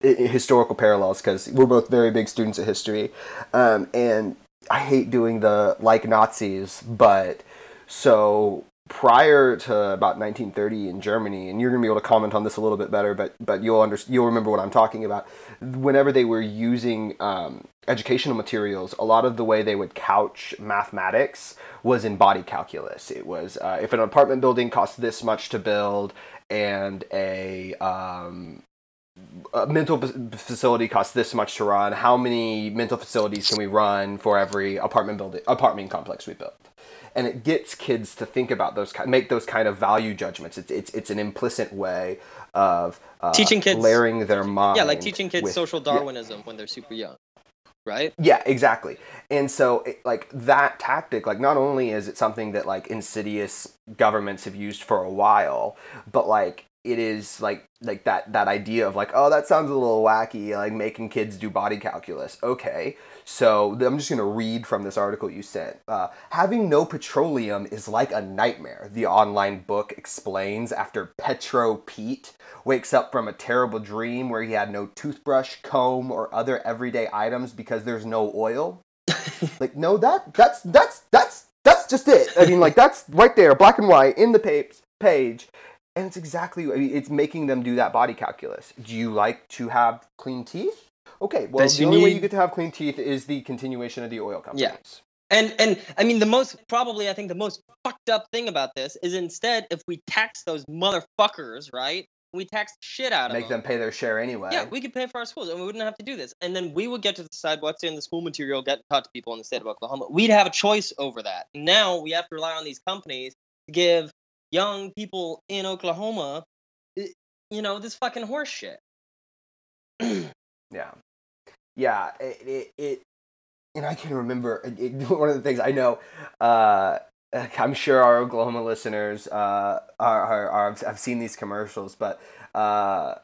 S2: historical parallels because we're both very big students of history, um, and I hate doing the like Nazis, but so prior to about 1930 in Germany, and you're gonna be able to comment on this a little bit better, but but you'll under, you'll remember what I'm talking about. Whenever they were using um, educational materials, a lot of the way they would couch mathematics was in body calculus. It was uh, if an apartment building costs this much to build, and a um, a mental facility costs this much to run. How many mental facilities can we run for every apartment building apartment complex we build? And it gets kids to think about those make those kind of value judgments. It's it's, it's an implicit way of uh,
S1: Teaching kids-
S2: layering their mind.
S1: Yeah, like teaching kids
S2: with-
S1: social
S2: yeah.
S1: Darwinism when they're super young, right?
S2: Yeah, exactly. And so, it, like that tactic, like not only is it something that like insidious governments have used for a while, but like it is like like that that idea of like, oh, that sounds a little wacky, like making kids do body calculus. Okay, so I'm just gonna read from this article you sent. Uh, Having no petroleum is like a nightmare. The online book explains after Petro Pete wakes up from a terrible dream where he had no toothbrush, comb, or other everyday items because there's no oil. like no, that that's that's that's that's just it. I mean, like that's right there, black and white in the page page, and it's exactly I mean, it's making them do that body calculus. Do you like to have clean teeth? Okay, well,
S1: Does
S2: the only way you get to have clean teeth is the continuation of the oil companies.
S1: And and I mean the most probably I think the most fucked up thing about this is instead if we tax those motherfuckers, right? We tax the shit out of them.
S2: Make them pay their share anyway.
S1: Yeah, we could pay for our schools and we wouldn't have to do this. And then we would get to decide what's in the school material get taught to people in the state of Oklahoma. We'd have a choice over that. Now we have to rely on these companies to give young people in Oklahoma, i- you know, this fucking horse shit.
S2: Yeah, yeah. It, it, it and I can remember it, it- one of the things I know. Uh, I'm sure our Oklahoma listeners uh, are, are, are have seen these commercials, but uh,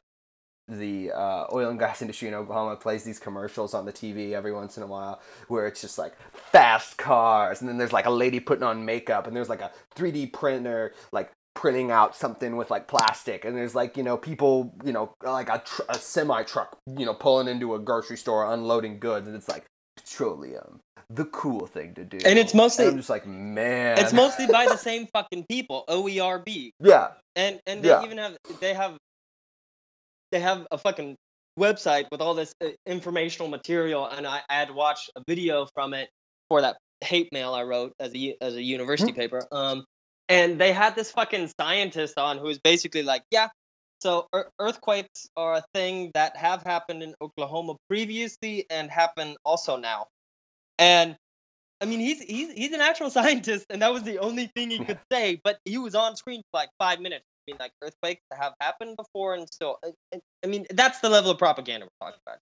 S2: the uh, oil and gas industry in Oklahoma plays these commercials on the TV every once in a while where it's just like fast cars, and then there's like a lady putting on makeup, and there's like a 3D printer like printing out something with like plastic, and there's like you know people you know like a, tr- a semi truck you know pulling into a grocery store unloading goods, and it's like petroleum, the cool thing to do,
S1: And it's mostly-
S2: I'm just like man,
S1: It's mostly by the same fucking people, OERB.
S2: yeah
S1: And and they
S2: Yeah.
S1: even have they have they have a fucking website with all this uh, informational material and I, I had to watch a video from it for that hate mail I wrote as a as a university paper. Um and they had this fucking scientist on who was basically like, yeah, so ear- earthquakes are a thing that have happened in Oklahoma previously and happen also now. And I mean, he's he's he's an actual scientist, and that was the only thing he could say. But he was on screen for like five minutes. Mean, like earthquakes have happened before, and still, I- I- mean, that's the level of propaganda we're talking about.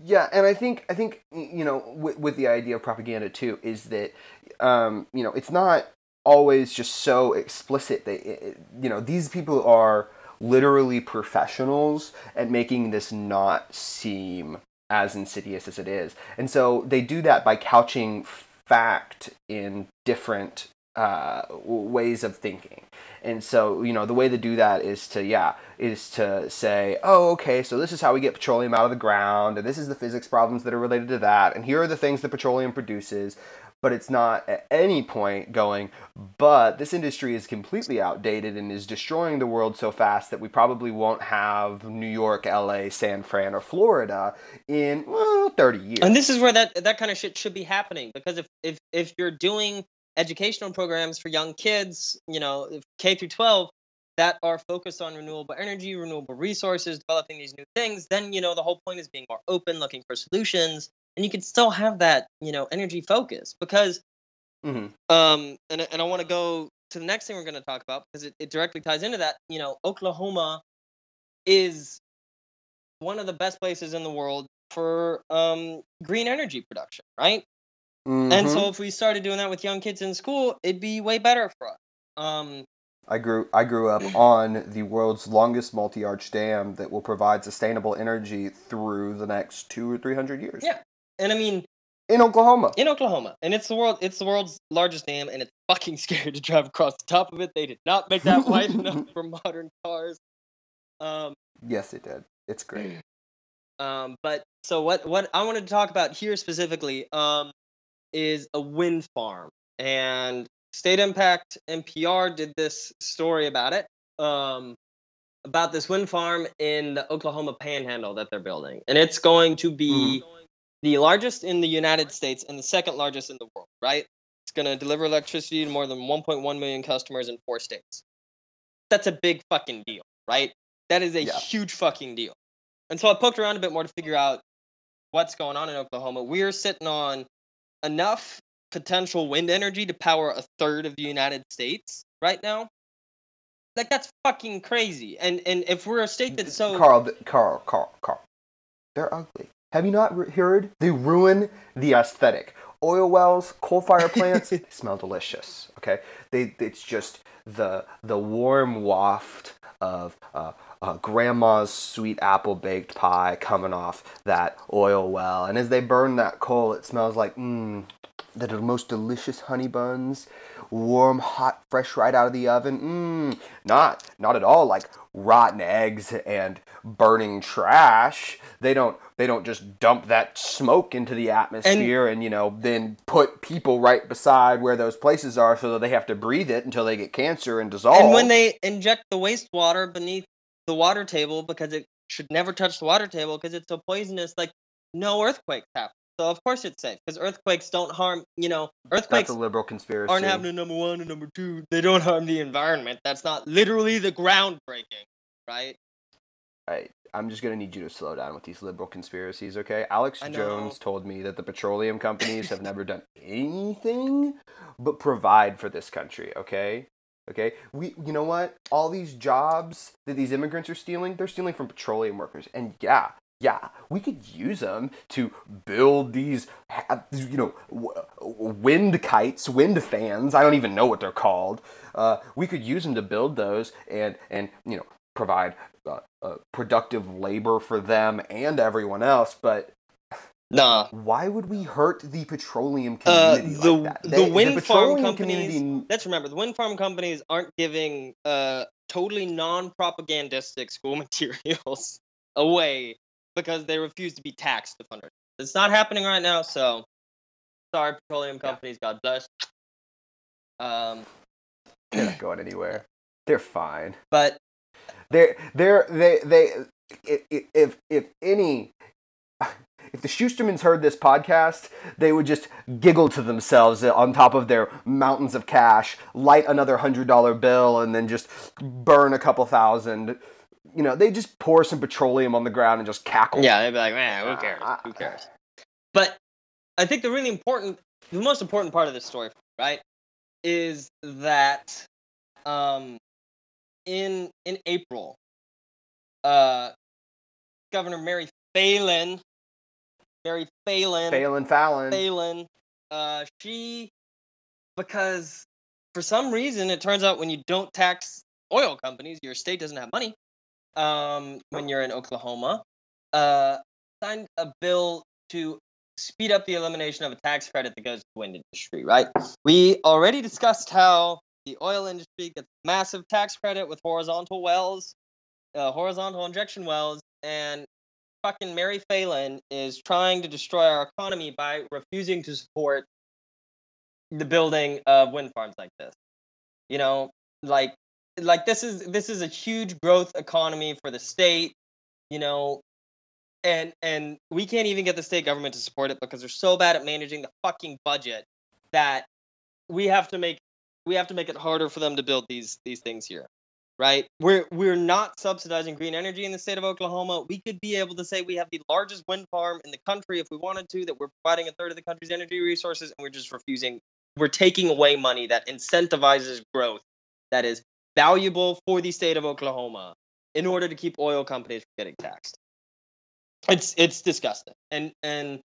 S2: Yeah, and I think I think you know with, with the idea of propaganda too is that um, you know it's not always just so explicit that it- you know these people are literally professionals at making this not seem as insidious as it is, and so they do that by couching fact in different uh, ways of thinking. And so, you know, the way to do that is to, yeah, is to say, oh, okay, so this is how we get petroleum out of the ground, and this is the physics problems that are related to that, and here are the things that petroleum produces. But it's not at any point going, but this industry is completely outdated and is destroying the world so fast that we probably won't have New York, LA, San Fran, or Florida in well, 30 years.
S1: And this is where that that kind of shit should be happening because if if if you're doing educational programs for young kids, you know, K through 12 that are focused on renewable energy, renewable resources, developing these new things, then you know the whole point is being more open, looking for solutions, and you can still have that, you know, energy focus because
S2: Mhm.
S1: um and and I want to go to the next thing we're going to talk about because it, it directly ties into that, you know, Oklahoma is one of the best places in the world for um green energy production, right? And
S2: Mhm.
S1: so if we started doing that with young kids in school, it'd be way better for us. Um,
S2: I grew I grew up on the world's longest multi-arch dam that will provide sustainable energy through the next two or three hundred years.
S1: Yeah. and I mean,
S2: In Oklahoma.
S1: in Oklahoma, and it's the world, it's the world's largest dam, and it's fucking scary to drive across the top of it. They did not make that wide enough for modern cars. Um,
S2: Yes, it did. It's great.
S1: um, but so what? What I wanted to talk about here specifically um, is a wind farm, and State Impact NPR did this story about it. Um, about this wind farm in the Oklahoma Panhandle that they're building, and it's going to be the largest in the United States and the second largest in the world. Right? It's going to deliver electricity to more than 1.1 million customers in four states. That's a big fucking deal, right? That is a
S2: Yeah.
S1: huge fucking deal. And so I poked around a bit more to figure out what's going on in Oklahoma. We're sitting on enough potential wind energy to power a third of the United States right now. Like that's fucking crazy. And and if we're a state that's so
S2: Carl, Carl, Carl, Carl. They're ugly. Have you not re- heard? They ruin the aesthetic. Oil wells, coal fire plants, smell delicious. Okay, they it's just the the warm waft of uh, uh, grandma's sweet apple baked pie coming off that oil well, and as they burn that coal, it smells like mmm, the del- most delicious honey buns, warm, hot, fresh right out of the oven. Mmm, not not at all like rotten eggs and burning trash. They don't they don't just dump that smoke into the atmosphere and, you know then put people right beside where those places are so that they have to breathe it until they get cancer and dissolve.
S1: and when they inject the wastewater beneath the water table because it should never touch the water table because it's so poisonous, like no earthquakes happen. So of course it's safe because earthquakes don't harm. You know, earthquakes
S2: that's a liberal conspiracy.
S1: aren't happening number one and number two. They don't harm the environment. That's not literally the groundbreaking, right?
S2: Right. I'm just gonna need you to slow down with these liberal conspiracies, okay? Alex Jones told me that the petroleum companies have never done anything but provide for this country, okay? Okay? We you know what? All these jobs that these immigrants are stealing, they're stealing from petroleum workers. And yeah, yeah, we could use them to build these, you know, wind kites, wind fans. I don't even know what they're called. Uh, we could use them to build those and and you know provide uh, uh, productive labor for them and everyone else. But
S1: Nah.
S2: why would we hurt the petroleum
S1: Uh,
S2: community
S1: the-
S2: like that?
S1: the
S2: They-
S1: wind farm
S2: petroleum
S1: companies- Let's remember the wind farm companies aren't giving uh totally non-propagandistic school materials away because they refuse to be taxed to fund it. It's not happening right now, so sorry, petroleum
S2: Yeah.
S1: companies. God bless. Um,
S2: They're not going anywhere. They're fine.
S1: but
S2: They're they're they they if if any if the Schustermans heard this podcast, they would just giggle to themselves on top of their mountains of cash, light another hundred dollar bill, and then just burn a couple thousand. You know, they just pour some petroleum on the ground and just cackle.
S1: yeah, they'd be like, man, who cares?
S2: Uh,
S1: Who cares? But I think the really important, the most important part of this story, right, is that um, in in April, uh, Governor Mary Phelan, Mary Phelan,
S2: Phelan Fallin.
S1: Phelan, uh, she because for some reason it turns out when you don't tax oil companies, your state doesn't have money. Um, when you're in Oklahoma, uh, signed a bill to speed up the elimination of a tax credit that goes to the wind industry. Right? We already discussed how the oil industry gets massive tax credit with horizontal wells, uh, horizontal injection wells, and fucking Mary Phelan is trying to destroy our economy by refusing to support the building of wind farms like this. You know, like like this is this is a huge growth economy for the state, you know, and and we can't even get the state government to support it because they're so bad at managing the fucking budget that we have to make we have to make it harder for them to build these these things here right? We're we're not subsidizing green energy in the state of Oklahoma. We could be able to say we have the largest wind farm in the country if we wanted to, that we're providing a third of the country's energy resources, and we're just refusing. We're taking away money that incentivizes growth that is valuable for the state of Oklahoma in order to keep oil companies from getting taxed. It's it's disgusting. And and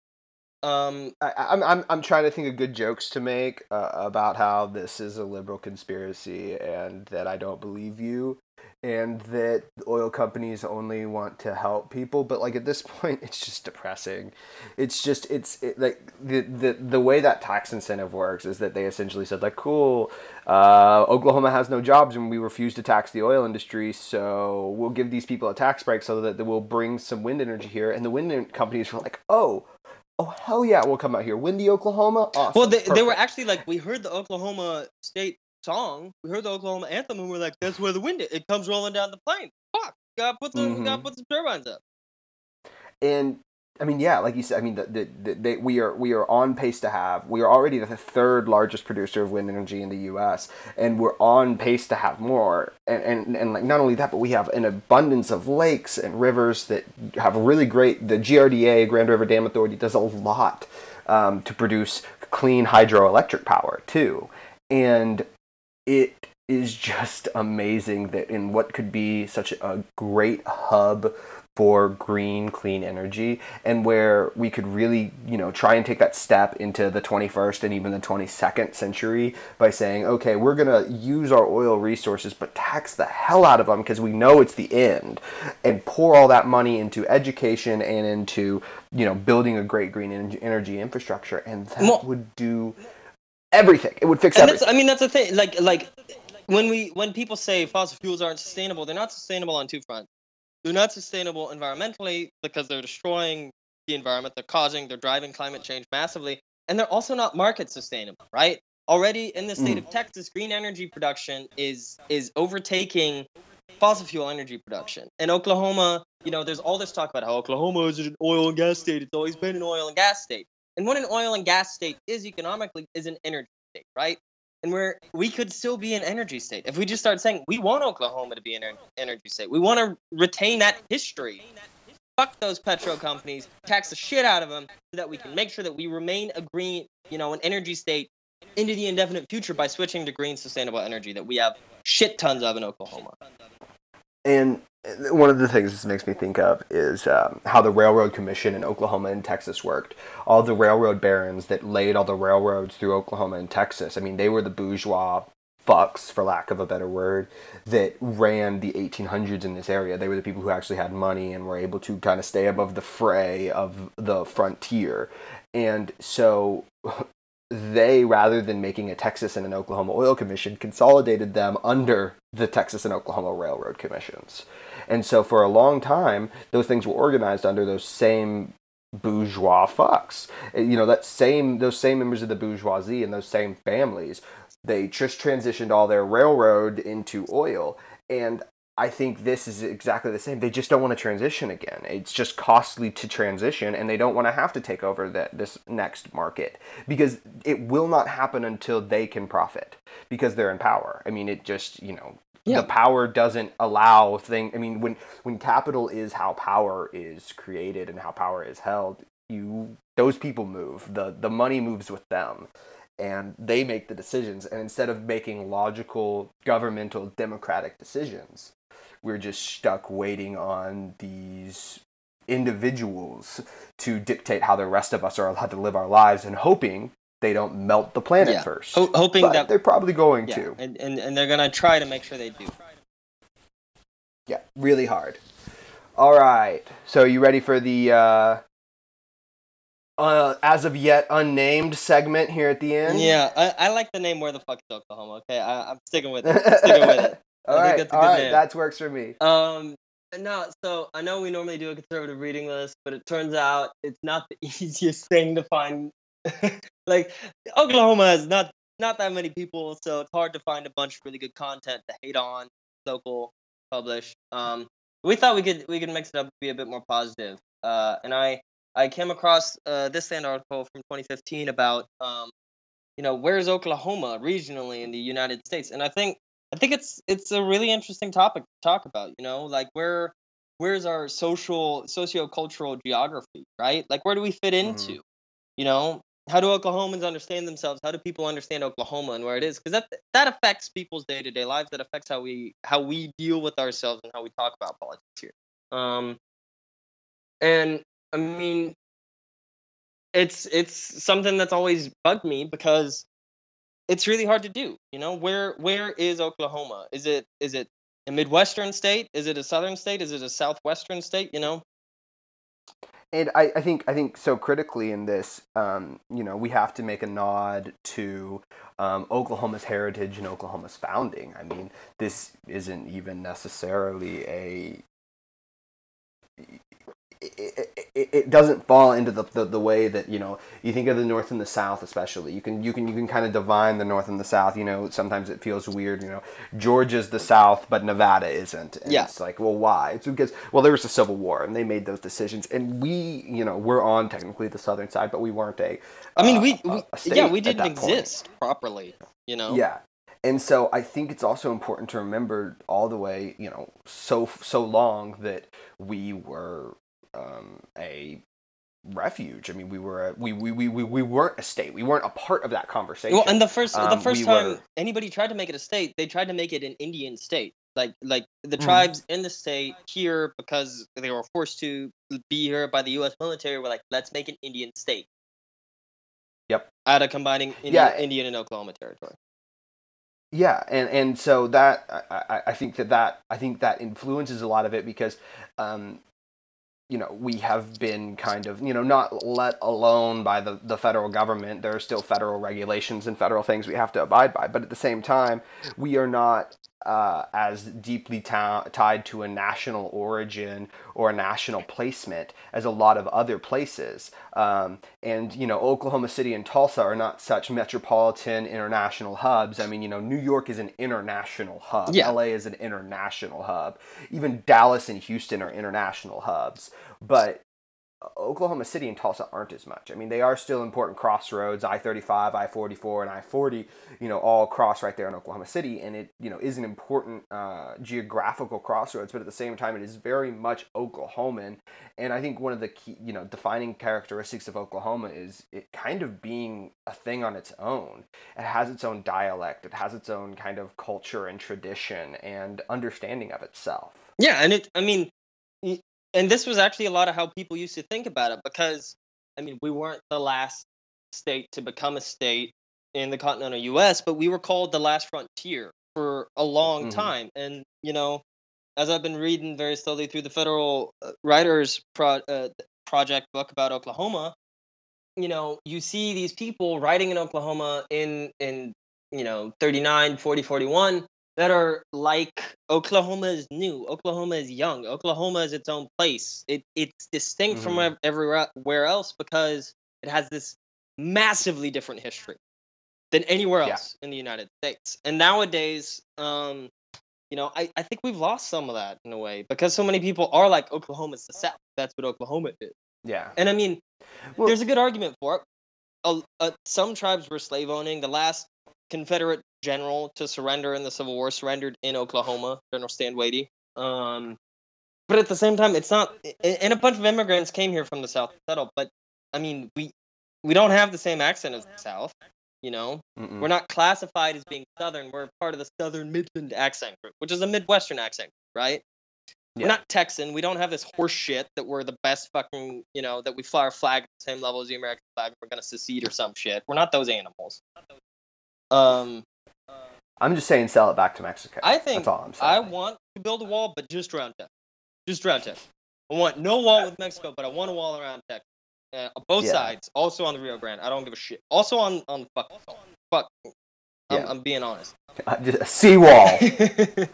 S1: um
S2: I, I'm, I'm, I'm trying to think of good jokes to make uh, about how this is a liberal conspiracy and that I don't believe you and that oil companies only want to help people. But like at this point it's just depressing. It's just it's it, like the, the the way that tax incentive works is that they essentially said like cool uh, oklahoma has no jobs and we refuse to tax the oil industry so we'll give these people a tax break so that we'll bring some wind energy here. And the wind companies were like oh oh hell yeah we'll come out here windy oklahoma awesome
S1: well they, they were actually like we heard the Oklahoma state song, we heard the Oklahoma anthem and we're like, that's where the wind is. It comes rolling down the plain. Fuck. Gotta put the
S2: Mhm.
S1: gotta put some turbines up.
S2: and I mean, yeah, like you said, I mean, the, the, the, they, we are we are on pace to have. We are already the third largest producer of wind energy in the U.S. and we're on pace to have more. And, and and like not only that, but we have an abundance of lakes and rivers that have really great. The GRDA, Grand River Dam Authority, does a lot um, to produce clean hydroelectric power too, and it is just amazing that in what could be such a great hub for green clean energy and where we could really you know try and take that step into the 21st and even the 22nd century by saying okay we're going to use our oil resources but tax the hell out of them because we know it's the end and pour all that money into education and into you know building a great green energy infrastructure and that well, would do everything. It would fix everything.
S1: I mean that's the thing like like when we when people say fossil fuels aren't sustainable they're not sustainable on two fronts they're not sustainable environmentally because they're destroying the environment, they're causing, they're driving climate change massively, and they're also not market sustainable, right? Already in the state mm. of Texas, green energy production is is overtaking fossil fuel energy production. In Oklahoma, you know, there's all this talk about how Oklahoma is an oil and gas state. It's always been an oil and gas state. And what an oil and gas state is economically is an energy state, right? And we're we could still be an energy state if we just start saying we want Oklahoma to be an energy state. We want to retain that history. Fuck those petro companies, tax the shit out of them, so that we can make sure that we remain a green, you know, an energy state into the indefinite future by switching to green, sustainable energy that we have shit tons of in Oklahoma.
S2: And one of the things this makes me think of is um, how the Railroad Commission in Oklahoma and Texas worked. All the railroad barons that laid all the railroads through Oklahoma and Texas, I mean, they were the bourgeois fucks, for lack of a better word, that ran the 1800s in this area. They were the people who actually had money and were able to kind of stay above the fray of the frontier. And so they, rather than making a Texas and an Oklahoma Oil Commission, consolidated them under the Texas and Oklahoma Railroad Commissions. And so for a long time, those things were organized under those same bourgeois fucks. Eh, you know, that same those same members of the bourgeoisie and those same families, they just transitioned all their railroad into oil. And I think this is exactly the same. They just don't want to transition again. It's just costly to transition, and they don't want to have to take over that this next market because it will not happen until they can profit because they're in power. I mean, it just you know yeah. the power doesn't allow thing. I mean, when when capital is how power is created and how power is held, you those people move. the The money moves with them, and they make the decisions. And instead of making logical governmental democratic decisions, we're just stuck waiting on these individuals to dictate how the rest of us are allowed to live our lives and hoping they don't melt the planet yeah. first.
S1: Ho- hoping
S2: but
S1: that
S2: they're probably going
S1: yeah.
S2: to.
S1: And, and and they're gonna try to make sure they do.
S2: Yeah, really hard. All right. So you ready for the uh, uh, as of yet unnamed segment here at the end?
S1: Yeah, I, I like the name "Where the fuck is Oklahoma." Okay, I, am sticking with it. Sticking with it.
S2: all right, all right, that works for me.
S1: Um, no, so I know we normally do a conservative reading list, but it turns out it's not the easiest thing to find like Oklahoma has not not that many people, so it's hard to find a bunch of really good content to hate on, local, publish. Um, we thought we could we could mix it up, be a bit more positive. Uh, and I I came across uh, This Land article from 2015 about um, you know where's Oklahoma regionally in the United States, and I think I think it's it's a really interesting topic to talk about. You know, like where where's our social socio-cultural geography, right? Like where do we fit into? Mm-hmm. You know, how do Oklahomans understand themselves? How do people understand Oklahoma and where it is? Because that that affects people's day to day lives. That affects how we how we deal with ourselves and how we talk about politics here. Um, and I mean, it's it's something that's always bugged me because it's really hard to do. You know, where where is Oklahoma? Is it is it a midwestern state? Is it a southern state? Is it a southwestern state? You know,
S2: and I, I think I think so critically in this, um, you know, we have to make a nod to um, Oklahoma's heritage and Oklahoma's founding. I mean, this isn't even necessarily a it, it, it doesn't fall into the, the, the way that you know you think of the north and the south especially you can you can you can kind of divine the north and the south you know sometimes it feels weird you know georgia's the south but nevada isn't and
S1: Yeah.
S2: it's like well why it's because well there was a civil war and they made those decisions and we you know we're on technically the southern side but we weren't a
S1: I mean,
S2: uh,
S1: we, we yeah, we didn't
S2: that point.
S1: exist properly. You know.
S2: Yeah. And so I think it's also important to remember all the way, you know, so so long that we were um, a refuge. I mean, we were a, we, we, we, we we weren't a state. We weren't a part of that conversation.
S1: Well, and the first the
S2: Um,
S1: first
S2: we
S1: time
S2: were-
S1: anybody tried to make it a state, they tried to make it an Indian state. Like like the
S2: Mhm.
S1: tribes in the state here because they were forced to be here by the U.S. military were like, let's make an Indian state.
S2: Yep.
S1: Out of combining Indian,
S2: Yeah.
S1: Indian and Oklahoma territory.
S2: Yeah, and and so that I, I, I think that that I think that influences a lot of it because, um, you know, we have been kind of you know not let alone by the the federal government. There are still federal regulations and federal things we have to abide by, but at the same time, we are not uh, as deeply ta- tied to a national origin or a national placement as a lot of other places. Um, and you know, Oklahoma City and Tulsa are not such metropolitan international hubs. I mean, you know, New York is an international hub.
S1: Yeah.
S2: LA is an international hub. Even Dallas and Houston are international hubs. But Oklahoma City and Tulsa aren't as much. I mean, they are still important crossroads. I thirty five, I forty four, and I forty. You know, all cross right there in Oklahoma City, and it you know is an important uh, geographical crossroads. But at the same time, it is very much Oklahoman. And I think one of the key, you know, defining characteristics of Oklahoma is it kind of being a thing on its own. It has its own dialect. It has its own kind of culture and tradition and understanding of itself.
S1: Yeah, and it I mean and this was actually a lot of how people used to think about it because I mean, we weren't the last state to become a state in the continental US, but we were called the last frontier for a long
S2: Mhm.
S1: time. And you know, as I've been reading very slowly through the federal uh, writers pro- uh, project book about Oklahoma, you know, you see these people writing in Oklahoma in in you know 39, 40, 41 that are like Oklahoma is new, Oklahoma is young, Oklahoma is its own place. It it's distinct from
S2: Mhm.
S1: ev- everywhere else because it has this massively different history than anywhere
S2: Yeah.
S1: else in the United States. And nowadays, um, you know, I, I think we've lost some of that in a way because so many people are like Oklahoma's the South. That's what Oklahoma is.
S2: Yeah.
S1: And I mean,
S2: Well-
S1: there's a good argument for it. Some tribes were slave owning. The last Confederate general to surrender in the Civil War surrendered in Oklahoma, General Stand Watie. Um, but at the same time, it's not. And a bunch of immigrants came here from the South to settle. But I mean, we we don't have the same accent as the South. You know,
S2: Mm-mm.
S1: we're not classified as being Southern. We're part of the Southern Midland accent group, which is a Midwestern accent, right?
S2: Yeah.
S1: We're not Texan. We don't have this horse shit that we're the best fucking, you know, that we fly our flag at the same level as the American flag. We're gonna secede or some shit. We're not those animals. Um,
S2: I'm just saying, sell it back to Mexico.
S1: I think
S2: that's all I'm saying.
S1: I want to build a wall, but just around Texas. Just around Texas. I want no wall with Mexico, but I want a wall around Texas. Uh, both
S2: Yeah.
S1: sides. Also on the Rio Grande. I don't give a shit. Also on on the fuck. Fuck. I'm. I'm being honest.
S2: Just a seawall.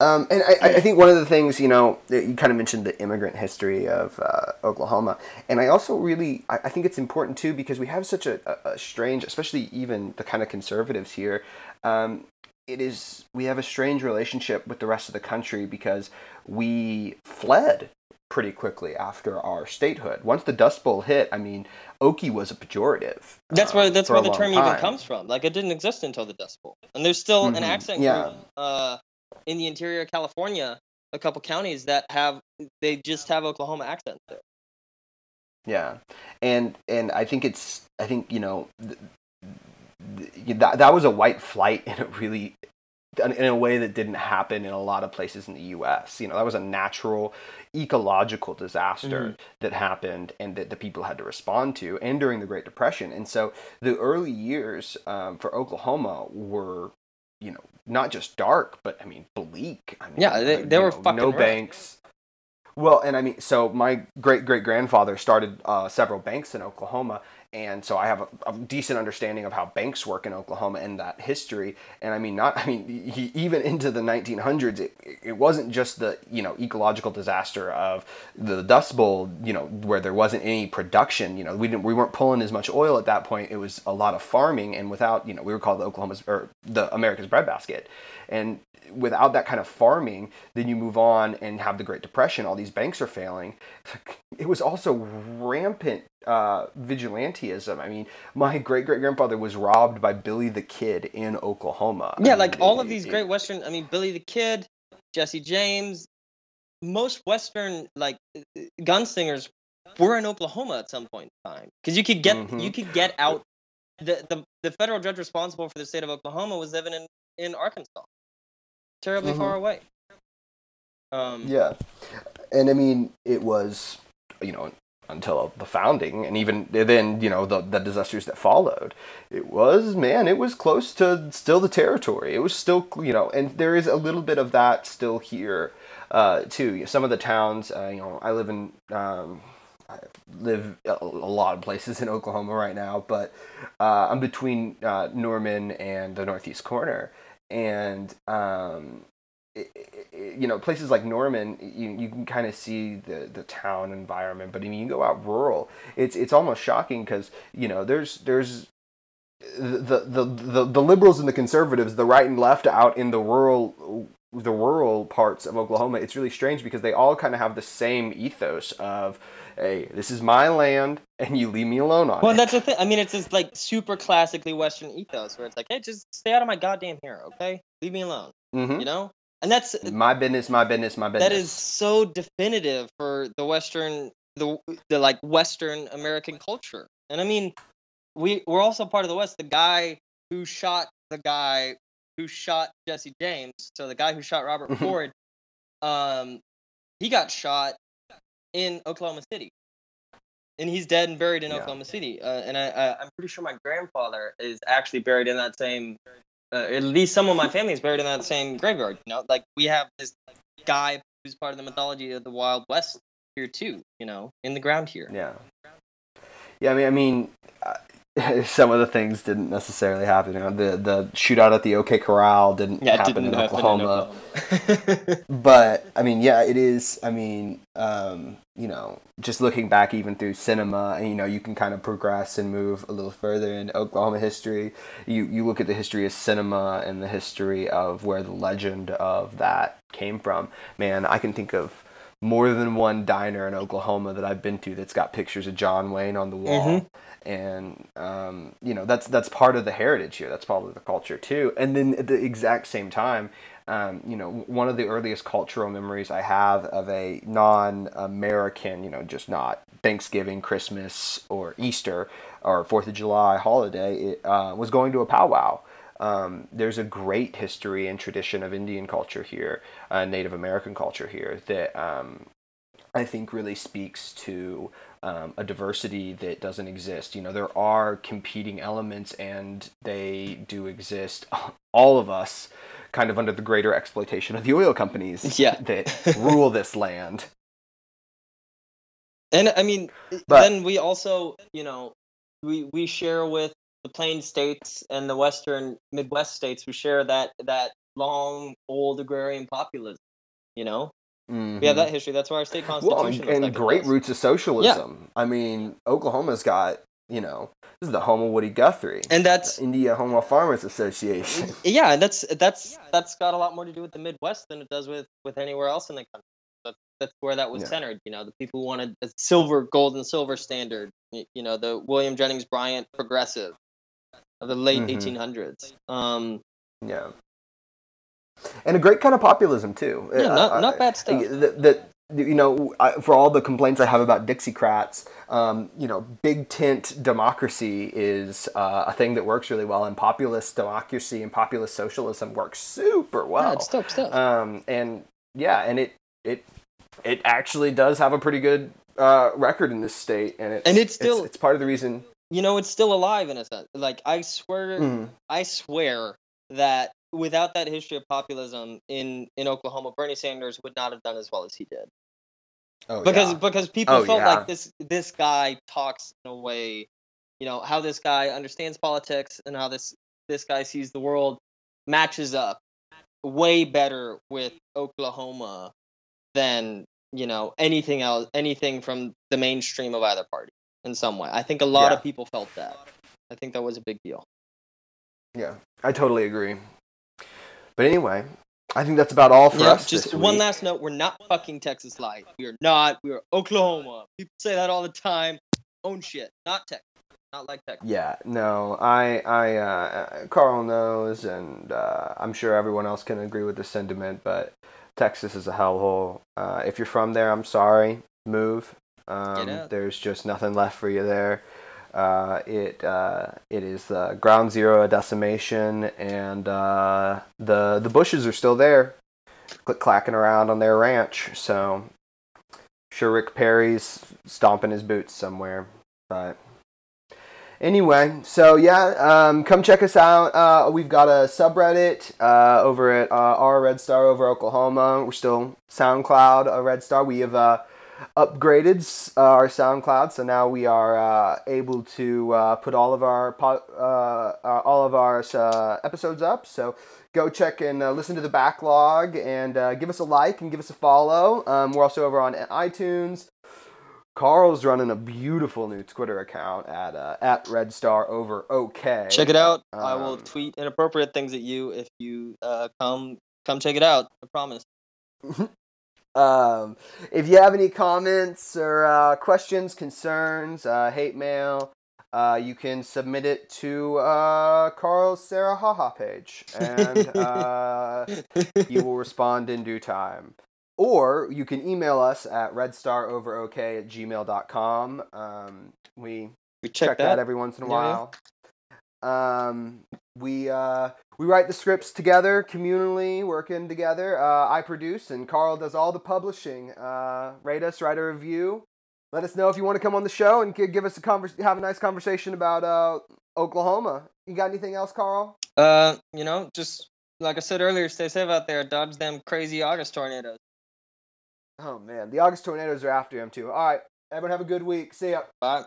S2: Um, and I, I think one of the things, you know, you kind of mentioned the immigrant history of uh, Oklahoma, and I also really, I, I think it's important too because we have such a, a, a strange, especially even the kind of conservatives here. Um, it is we have a strange relationship with the rest of the country because we fled pretty quickly after our statehood. Once the Dust Bowl hit, I mean, Okie was a pejorative.
S1: That's where that's
S2: for
S1: where the term even comes from. Like it didn't exist until the Dust Bowl, and there's still an
S2: Mhm.
S1: accent
S2: Yeah.
S1: group uh, in the interior of California, a couple counties that have they just have Oklahoma accents there.
S2: Yeah, and and I think it's I think you know th- th- that that was a white flight in a really in a way that didn't happen in a lot of places in the U.S. You know that was a natural ecological disaster that happened and that the people had to respond to, and during the Great Depression. And so the early years um, for Oklahoma were you know not just dark, but I mean bleak. I mean,
S1: Yeah, they- they were
S2: know,
S1: fucking
S2: no
S1: rough.
S2: banks. Well, and I mean, so my great great grandfather started uh, several banks in Oklahoma, and so I have a, a, decent understanding of how banks work in Oklahoma and that history. And I mean, not I mean, he, even into the 1900s, it, it wasn't just the you know ecological disaster of the Dust Bowl, you know, where there wasn't any production. You know, we didn't we weren't pulling as much oil at that point. It was a lot of farming, and without you know, we were called the Oklahoma's or the America's breadbasket, and without that kind of farming, then you move on and have the Great Depression. All these banks are failing. It was also rampant uh, vigilantism. I mean, my great great grandfather was robbed by Billy the Kid in Oklahoma.
S1: Yeah,
S2: I
S1: like
S2: mean,
S1: all
S2: it-
S1: of these
S2: it-
S1: great Western. I mean, Billy the Kid, Jesse James, most Western like gunslingers were in Oklahoma at some point in time because you could get
S2: Mhm.
S1: you could get out. The, the the federal judge responsible for the state of Oklahoma was living in in Arkansas, terribly far away. Um,
S2: Yeah, and I mean, it was you know until the founding, and even then, you know, the the disasters that followed. It was man, it was close to still the territory. It was still you know, and there is a little bit of that still here uh, too. Some of the towns, uh, you know, I live in. Um, I live a lot of places in Oklahoma right now, but uh, I'm between uh, Norman and the northeast corner, and um, you know places like Norman, you, you can kind of see the, the town environment, but I mean you go out rural, it's it's almost shocking because you know there's there's the, the the the liberals and the conservatives, the right and left out in the rural the rural parts of Oklahoma, it's really strange because they all kind of have the same ethos of, hey, this is my land and you leave me alone on
S1: Well,
S2: it.
S1: Well, that's the thing. I mean, it's this like super classically Western ethos where it's like, hey, just stay out of my goddamn hair, okay? Leave me alone.
S2: Mhm.
S1: You know, and that's
S2: My business, my business, my business.
S1: that is so definitive for the Western, the the like Western American culture. And I mean, we we're also part of the West. The guy who shot the guy who shot Jesse James, so the guy who shot Robert
S2: Mhm.
S1: Ford, um, he got shot in Oklahoma City, and he's dead and buried in
S2: Yeah.
S1: Oklahoma City. Uh, and I, I I'm pretty sure my grandfather is actually buried in that same. Uh, at least some of my family is buried in that same graveyard. You know, like we have this guy who's part of the mythology of the Wild West here too. You know, in the ground here.
S2: Yeah. Yeah, I mean, I mean, uh, some of the things didn't necessarily happen. You know, the the shootout at the OK Corral didn't
S1: Yeah,
S2: happen
S1: didn't
S2: in
S1: happen
S2: Oklahoma.
S1: in Oklahoma.
S2: But I mean, yeah, it is. I mean, um, you know, just looking back even through cinema, and you know, you can kind of progress and move a little further in Oklahoma history. You you look at the history of cinema and the history of where the legend of that came from. Man, I can think of more than one diner in Oklahoma that I've been to that's got pictures of John Wayne on the wall.
S1: Mhm.
S2: And um, you know that's that's part of the heritage here. That's part of the culture too. And then at the exact same time, um, you know, one of the earliest cultural memories I have of a non-American, you know, just not Thanksgiving, Christmas, or Easter or Fourth of July holiday, it, uh, was going to a powwow. Um, there's a great history and tradition of Indian culture here, uh, Native American culture here that um, I think really speaks to um, a diversity that doesn't exist. You know, there are competing elements and they do exist. All of us kind of under the greater exploitation of the oil companies
S1: Yeah.
S2: that rule this land.
S1: And I mean,
S2: But-
S1: then we also, you know, we we share with the Plain states and the Western Midwest states who share that that long old agrarian populism. You know, we have that history. That's why our state
S2: Mm-hmm. Well,
S1: constitution.
S2: and, and great roots of socialism. I mean, Oklahoma's got, you know, this is the home of Woody Guthrie.
S1: And that's
S2: India Home of Farmers Association.
S1: yeah, and that's that's that's got a lot more to do with the Midwest than it does with with anywhere else in the country. That, that's where that was
S2: Yeah.
S1: centered. You know, the people who wanted a silver, gold, and silver standard. You know, the William Jennings Bryan progressive the late
S2: Mhm.
S1: 1800s. Um,
S2: Yeah. And a great kind of populism too.
S1: Yeah, not-
S2: I-
S1: not bad stuff.
S2: That, you know, I, for all the complaints I have about Dixiecrats, um, you know, big tent democracy is uh, a thing that works really well, and populist democracy and populist socialism works super well.
S1: yeah, it's dope stuff.
S2: um, and yeah, and it it it actually does have a pretty good uh, record in this state, and it's
S1: And it's still-
S2: it's, part of the reason.
S1: You know, it's still alive in a sense. Like I swear,
S2: Mm,
S1: I swear that without that history of populism in in Oklahoma, Bernie Sanders would not have done as well as he did.
S2: oh,
S1: because
S2: yeah.
S1: because people
S2: Oh,
S1: felt
S2: yeah.
S1: like this this guy talks in a way you know how this guy understands politics and how this this guy sees the world matches up way better with Oklahoma than you know anything else anything from the mainstream of either party in some way. I think a lot
S2: Yeah.
S1: of people felt that. I think that was a big deal.
S2: Yeah, I totally agree. But anyway, I think that's about all for
S1: Yeah,
S2: us.
S1: just one
S2: week.
S1: last note: we're not fucking Texas Light. We are not. We are Oklahoma. People say that all the time. Own shit, not Texas. Not like Texas.
S2: Yeah, no, I, I, uh, Carl knows, and uh, I'm sure everyone else can agree with the sentiment. But Texas is a hellhole. Uh, if you're from there, I'm sorry. Move. Um, there's just nothing left for you there. Uh, it uh, it is uh, ground zero of decimation, and uh, the the Bushes are still there, click clacking around on their ranch. So, sure, Rick Perry's stomping his boots somewhere, but anyway, so yeah, um, come check us out. Uh, we've got a subreddit uh, over at uh, our Red Star over Oklahoma. We're still SoundCloud uh, Red Star. We have uh, upgraded uh, our SoundCloud, so now we are uh, able to uh, put all of our po- uh, uh, all of our uh, episodes up. So. Go check and uh, listen to the backlog and uh, give us a like and give us a follow. Um, we're also over on iTunes. Carl's running a beautiful new Twitter account at uh, at Red Star over OK.
S1: Check it out. I will
S2: Um,
S1: tweet inappropriate things at you if you uh, come come check it out. I promise.
S2: Um, if you have any comments or uh, questions, concerns, uh, hate mail, uh, you can submit it to uh, Carl's Sarahah page, and uh, he will respond in due time. Or you can email us at redstaroverok at gmail.com. Um, we
S1: we
S2: check,
S1: check,
S2: that.
S1: that.
S2: every once in a
S1: Yeah, yeah.
S2: while. Um, we uh, we write the scripts together, communally working together. Uh, I produce, and Carl does all the publishing. Uh, rate us, write a review. Let us know if you want to come on the show and give us a convers- have a nice conversation about uh, Oklahoma. You got anything else, Carl?
S1: Uh, you know, just like I said earlier, stay safe out there. Dodge them crazy August tornadoes.
S2: Oh man, the August tornadoes are after him too. All right, everyone have a good week. See ya.
S1: Bye.